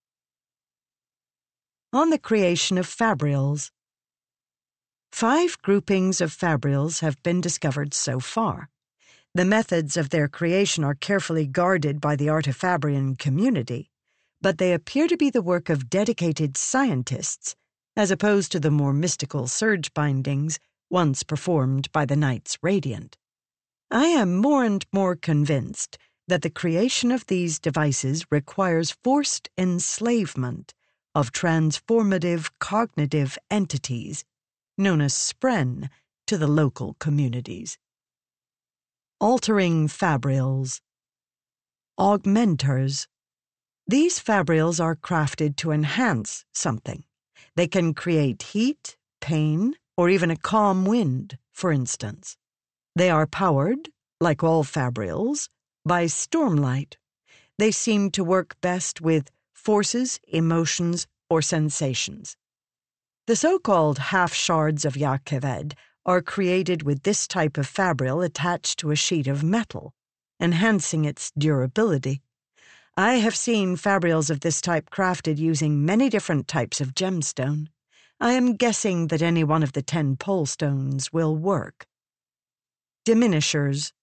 On the creation of fabrials. Five groupings of fabrials have been discovered so far. The methods of their creation are carefully guarded by the Artifabrian community, but they appear to be the work of dedicated scientists, as opposed to the more mystical surge bindings once performed by the Knights Radiant. I am more and more convinced that the creation of these devices requires forced enslavement of transformative cognitive entities known as Spren, to the local communities. Altering fabrials. Augmenters. These fabrials are crafted to enhance something. They can create heat, pain, or even a calm wind, for instance. They are powered, like all fabrials, by stormlight. They seem to work best with forces, emotions, or sensations. The so-called half shards of Jah are created with this type of fabrial attached to a sheet of metal, enhancing its durability. I have seen fabrials of this type crafted using many different types of gemstone. I am guessing that any one of the ten pole stones will work. Diminishers.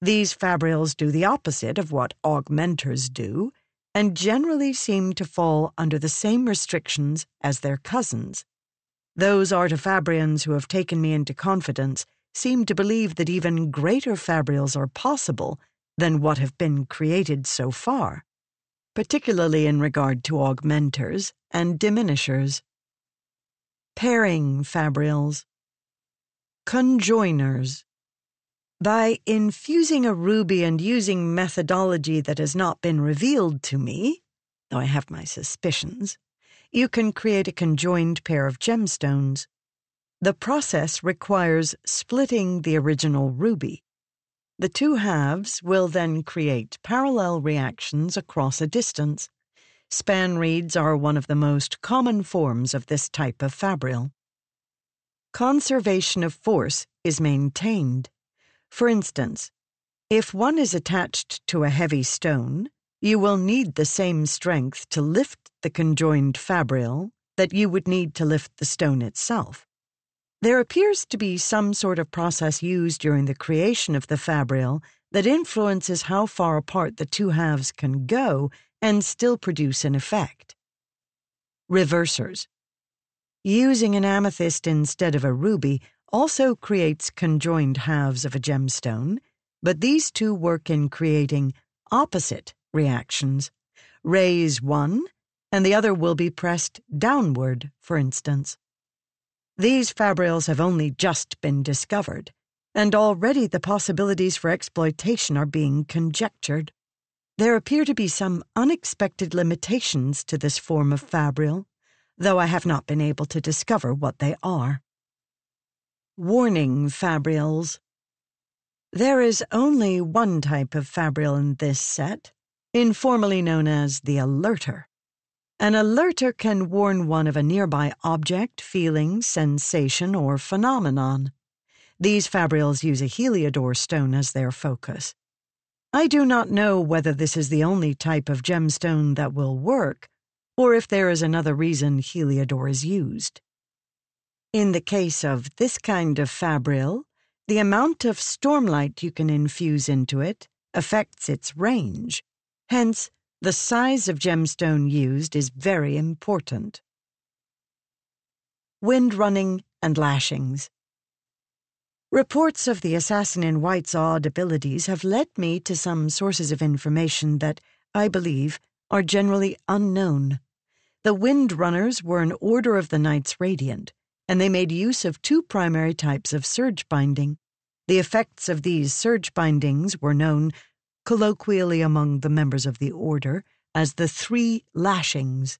These fabrials do the opposite of what augmenters do and generally seem to fall under the same restrictions as their cousins. Those artifabrians who have taken me into confidence seem to believe that even greater fabrials are possible than what have been created so far, particularly in regard to augmenters and diminishers. Pairing fabrials. Conjoiners. By infusing a ruby and using methodology that has not been revealed to me, though I have my suspicions, you can create a conjoined pair of gemstones. The process requires splitting the original ruby. The two halves will then create parallel reactions across a distance. Span reeds are one of the most common forms of this type of fabrial. Conservation of force is maintained. For instance, if one is attached to a heavy stone, you will need the same strength to lift the conjoined fabrial that you would need to lift the stone itself. There appears to be some sort of process used during the creation of the fabrial that influences how far apart the two halves can go and still produce an effect. Reversers. Using an amethyst instead of a ruby also creates conjoined halves of a gemstone, but these two work in creating opposite reactions. Raise one, and the other will be pressed downward, for instance. These fabrials have only just been discovered, and already the possibilities for exploitation are being conjectured. There appear to be some unexpected limitations to this form of fabrial, though I have not been able to discover what they are. Warning fabrials. There is only one type of fabrial in this set, informally known as the alerter. An alerter can warn one of a nearby object, feeling, sensation, or phenomenon. These fabrials use a heliodor stone as their focus. I do not know whether this is the only type of gemstone that will work, or if there is another reason heliodor is used. In the case of this kind of fabrial, the amount of stormlight you can infuse into it affects its range. Hence, the size of gemstone used is very important. Wind running and lashings. Reports of the assassin in white's odd abilities have led me to some sources of information that, I believe, are generally unknown. The Wind Runners were an order of the Knights Radiant, and they made use of two primary types of surge binding. The effects of these surge bindings were known, colloquially among the members of the order, as the three lashings.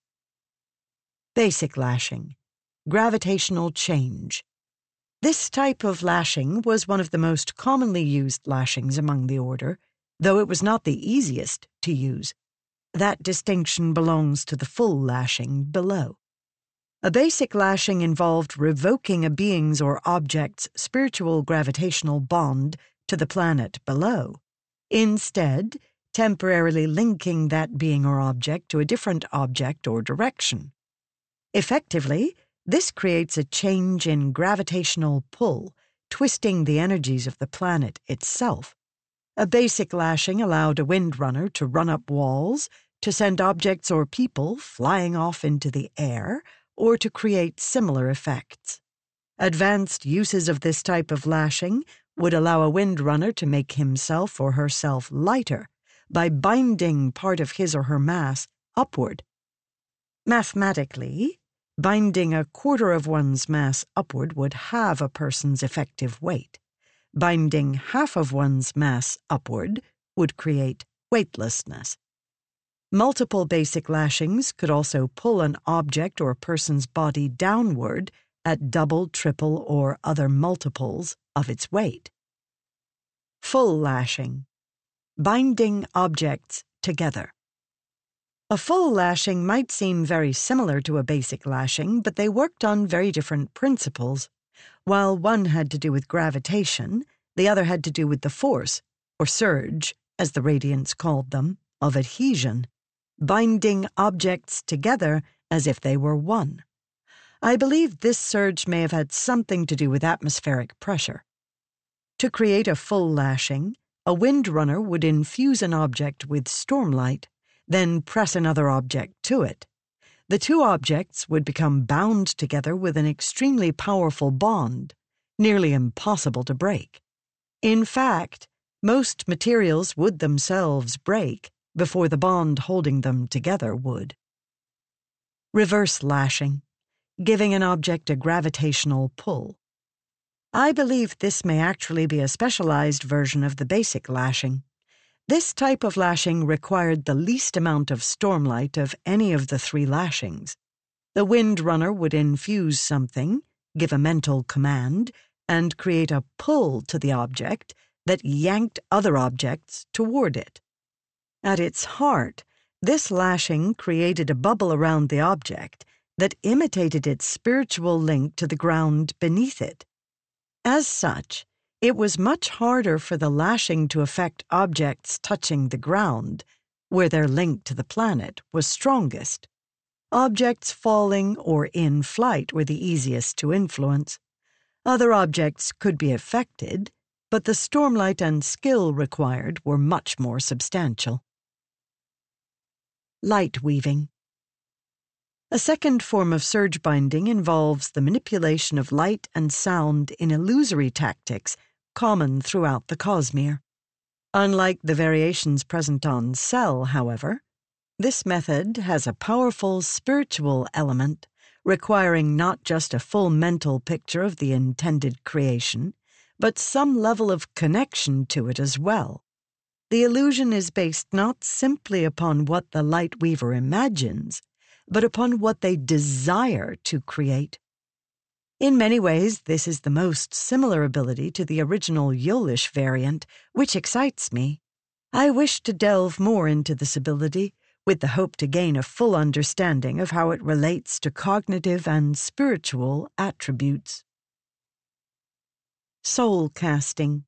Basic lashing, gravitational change. This type of lashing was one of the most commonly used lashings among the order, though it was not the easiest to use. That distinction belongs to the full lashing below. A basic lashing involved revoking a being's or object's spiritual gravitational bond to the planet below, instead, temporarily linking that being or object to a different object or direction. Effectively, this creates a change in gravitational pull, twisting the energies of the planet itself. A basic lashing allowed a windrunner to run up walls, to send objects or people flying off into the air, or to create similar effects. Advanced uses of this type of lashing would allow a windrunner to make himself or herself lighter by binding part of his or her mass upward. Mathematically, binding a quarter of one's mass upward would halve a person's effective weight. Binding half of one's mass upward would create weightlessness. Multiple basic lashings could also pull an object or person's body downward at double, triple, or other multiples of its weight. Full lashing. Binding objects together. A full lashing might seem very similar to a basic lashing, but they worked on very different principles. While one had to do with gravitation, the other had to do with the force, or surge, as the Radiants called them, of adhesion binding objects together as if they were one. I believe this surge may have had something to do with atmospheric pressure. To create a full lashing, a windrunner would infuse an object with stormlight, then press another object to it. The two objects would become bound together with an extremely powerful bond, nearly impossible to break. In fact, most materials would themselves break, before the bond holding them together would. Reverse lashing, giving an object a gravitational pull. I believe this may actually be a specialized version of the basic lashing. This type of lashing required the least amount of stormlight of any of the three lashings. The windrunner would infuse something, give a mental command, and create a pull to the object that yanked other objects toward it. At its heart, this lashing created a bubble around the object that imitated its spiritual link to the ground beneath it. As such, it was much harder for the lashing to affect objects touching the ground, where their link to the planet was strongest. Objects falling or in flight were the easiest to influence. Other objects could be affected, but the stormlight and skill required were much more substantial. Light weaving. A second form of surge binding involves the manipulation of light and sound in illusory tactics common throughout the Cosmere. Unlike the variations present on Sel, however, this method has a powerful spiritual element requiring not just a full mental picture of the intended creation, but some level of connection to it as well. The illusion is based not simply upon what the light weaver imagines, but upon what they desire to create. In many ways, this is the most similar ability to the original Yolish variant, which excites me. I wish to delve more into this ability with the hope to gain a full understanding of how it relates to cognitive and spiritual attributes. Soul casting.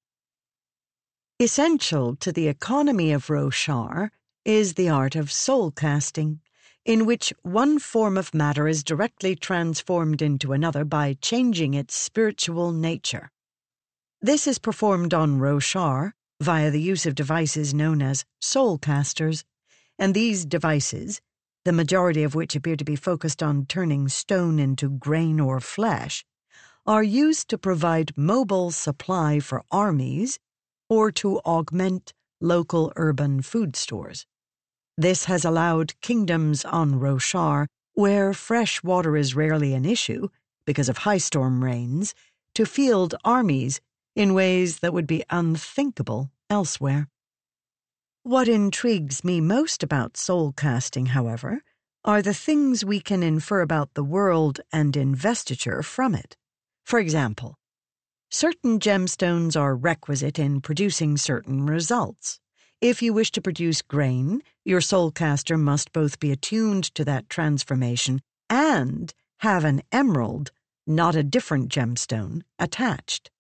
Essential to the economy of Roshar is the art of soul casting, in which one form of matter is directly transformed into another by changing its spiritual nature. This is performed on Roshar via the use of devices known as soul casters and these devices, the majority of which appear to be focused on turning stone into grain or flesh, are used to provide mobile supply for armies or to augment local urban food stores. This has allowed kingdoms on Roshar, where fresh water is rarely an issue because of high storm rains, to field armies in ways that would be unthinkable elsewhere. What intrigues me most about soul casting, however, are the things we can infer about the world and investiture from it. For example, certain gemstones are requisite in producing certain results. If you wish to produce grain, your soul caster must both be attuned to that transformation and have an emerald, not a different gemstone, attached.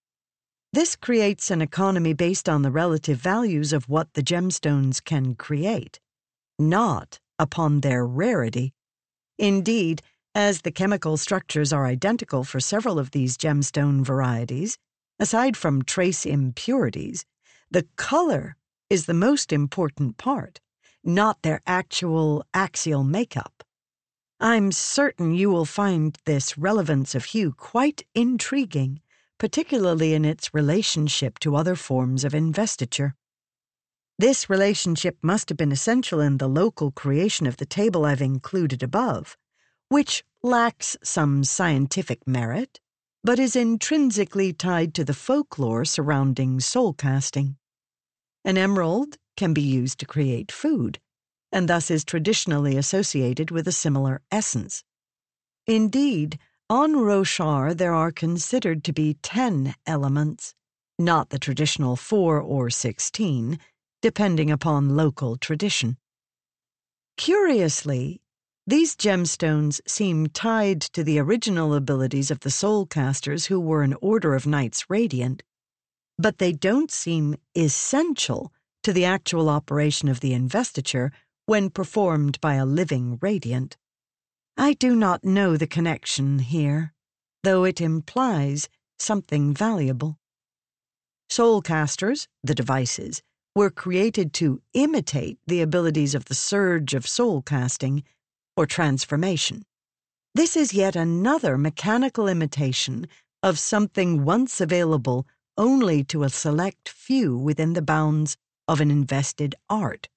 This creates an economy based on the relative values of what the gemstones can create, not upon their rarity. Indeed, as the chemical structures are identical for several of these gemstone varieties, aside from trace impurities, the color is the most important part, not their actual axial makeup. I'm certain you will find this relevance of hue quite intriguing particularly in its relationship to other forms of investiture. This relationship must have been essential in the local creation of the table I've included above, which lacks some scientific merit, but is intrinsically tied to the folklore surrounding soul casting. An emerald can be used to create food, and thus is traditionally associated with a similar essence. Indeed, on Roshar, there are considered to be 10 elements, not the traditional 4 or 16, depending upon local tradition. Curiously, these gemstones seem tied to the original abilities of the soul casters who were an order of knights radiant, but they don't seem essential to the actual operation of the investiture when performed by a living radiant. I do not know the connection here, though it implies something valuable. Soulcasters, the devices, were created to imitate the abilities of the surge of soul casting or transformation. This is yet another mechanical imitation of something once available only to a select few within the bounds of an invested art.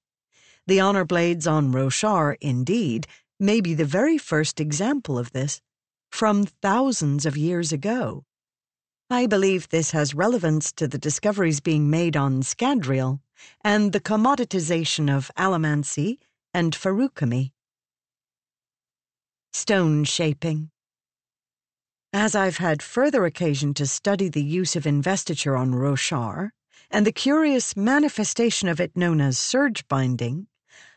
The honor blades on Roshar, indeed, may be the very first example of this, from thousands of years ago. I believe this has relevance to the discoveries being made on Scadrial and the commoditization of allomancy and feruchemy. Stone shaping. As I've had further occasion to study the use of investiture on Roshar and the curious manifestation of it known as surge binding,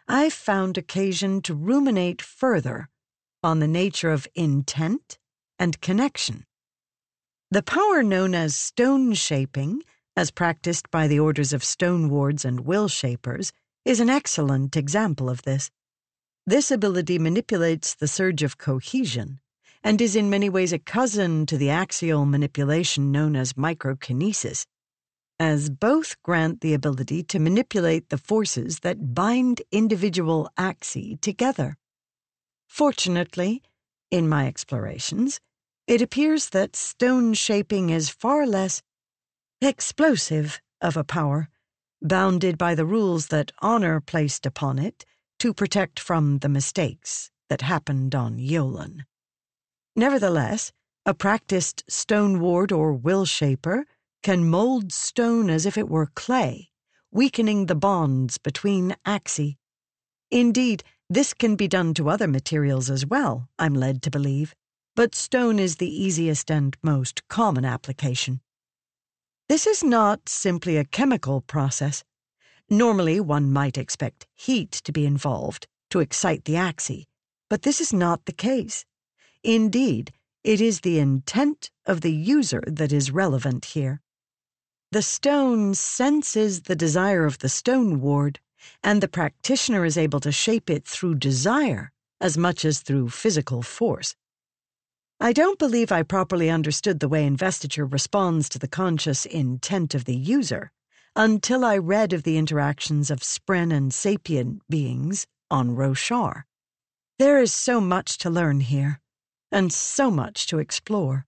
I've found occasion to ruminate further on the nature of intent and connection. The power known as stone shaping, as practiced by the orders of stone wards and will shapers, is an excellent example of this. This ability manipulates the surge of cohesion and is in many ways a cousin to the axial manipulation known as microkinesis, as both grant the ability to manipulate the forces that bind individual axes together. Fortunately, in my explorations, it appears that stone shaping is far less explosive of a power, bounded by the rules that honor placed upon it to protect from the mistakes that happened on Yolen. Nevertheless, a practiced stone ward or will shaper can mold stone as if it were clay, weakening the bonds between axes. Indeed, this can be done to other materials as well, I'm led to believe, but stone is the easiest and most common application. This is not simply a chemical process. Normally, one might expect heat to be involved to excite the axis, but this is not the case. Indeed, it is the intent of the user that is relevant here. The stone senses the desire of the stone ward, and the practitioner is able to shape it through desire as much as through physical force. I don't believe I properly understood the way investiture responds to the conscious intent of the user until I read of the interactions of Spren and sapient beings on Roshar. There is so much to learn here, and so much to explore.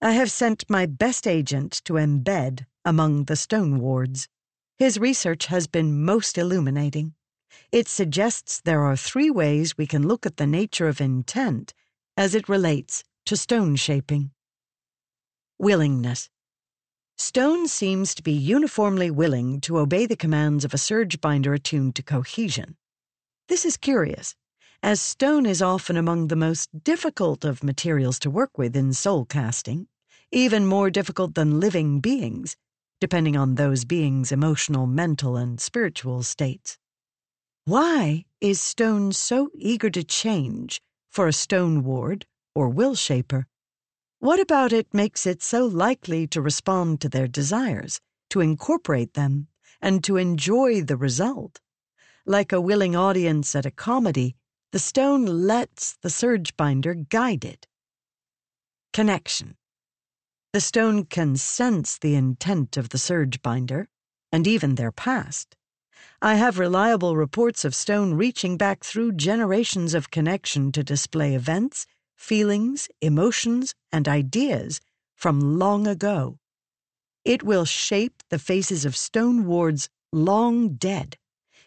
I have sent my best agent to embed among the stone wards. His research has been most illuminating. It suggests there are three ways we can look at the nature of intent as it relates to stone shaping. Willingness. Stone seems to be uniformly willing to obey the commands of a surge binder attuned to cohesion. This is curious, as stone is often among the most difficult of materials to work with in soul casting even more difficult than living beings, depending on those beings' emotional, mental, and spiritual states. Why is stone so eager to change for a stone ward or will shaper? What about it makes it so likely to respond to their desires, to incorporate them, and to enjoy the result? Like a willing audience at a comedy, the stone lets the surge binder guide it. Connection. The stone can sense the intent of the surge binder, and even their past. I have reliable reports of stone reaching back through generations of connection to display events, feelings, emotions, and ideas from long ago. It will shape the faces of stone wards long dead.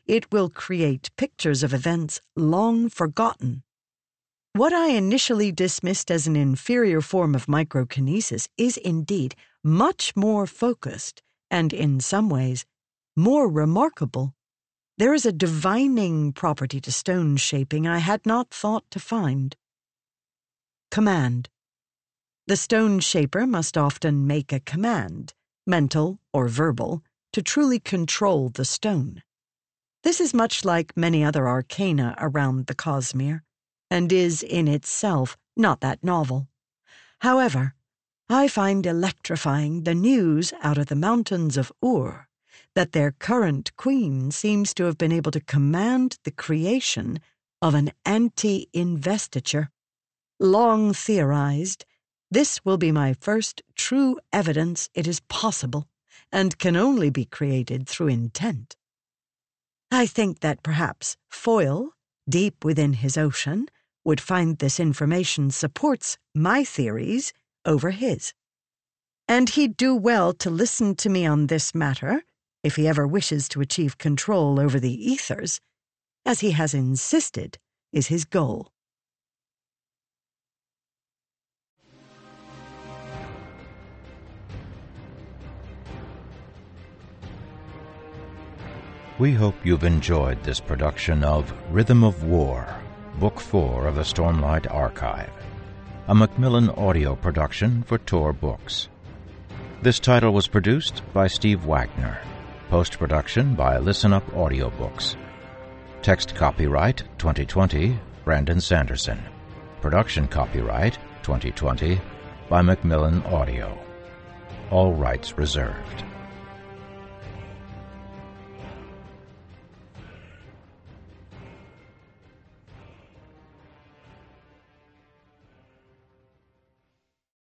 It will create pictures of events long forgotten. What I initially dismissed as an inferior form of microkinesis is indeed much more focused and, in some ways, more remarkable. There is a divining property to stone shaping I had not thought to find. Command. The stone shaper must often make a command, mental or verbal, to truly control the stone. This is much like many other arcana around the Cosmere and is in itself not that novel. However, I find electrifying the news out of the mountains of Ur that their current queen seems to have been able to command the creation of an anti investiture. Long theorized, this will be my first true evidence it is possible and can only be created through intent. I think that perhaps Foyle, deep within his ocean, would find this information supports my theories over his. And he'd do well to listen to me on this matter if he ever wishes to achieve control over the ethers, as he has insisted is his goal. We hope you've enjoyed this production of Rhythm of War Book 4 of the Stormlight Archive, a Macmillan audio production for Tor Books. This title was produced by Steve Wagner. Post production by Listen Up Audiobooks. Text copyright 2020 Brandon Sanderson. Production copyright 2020 by Macmillan Audio. All rights reserved.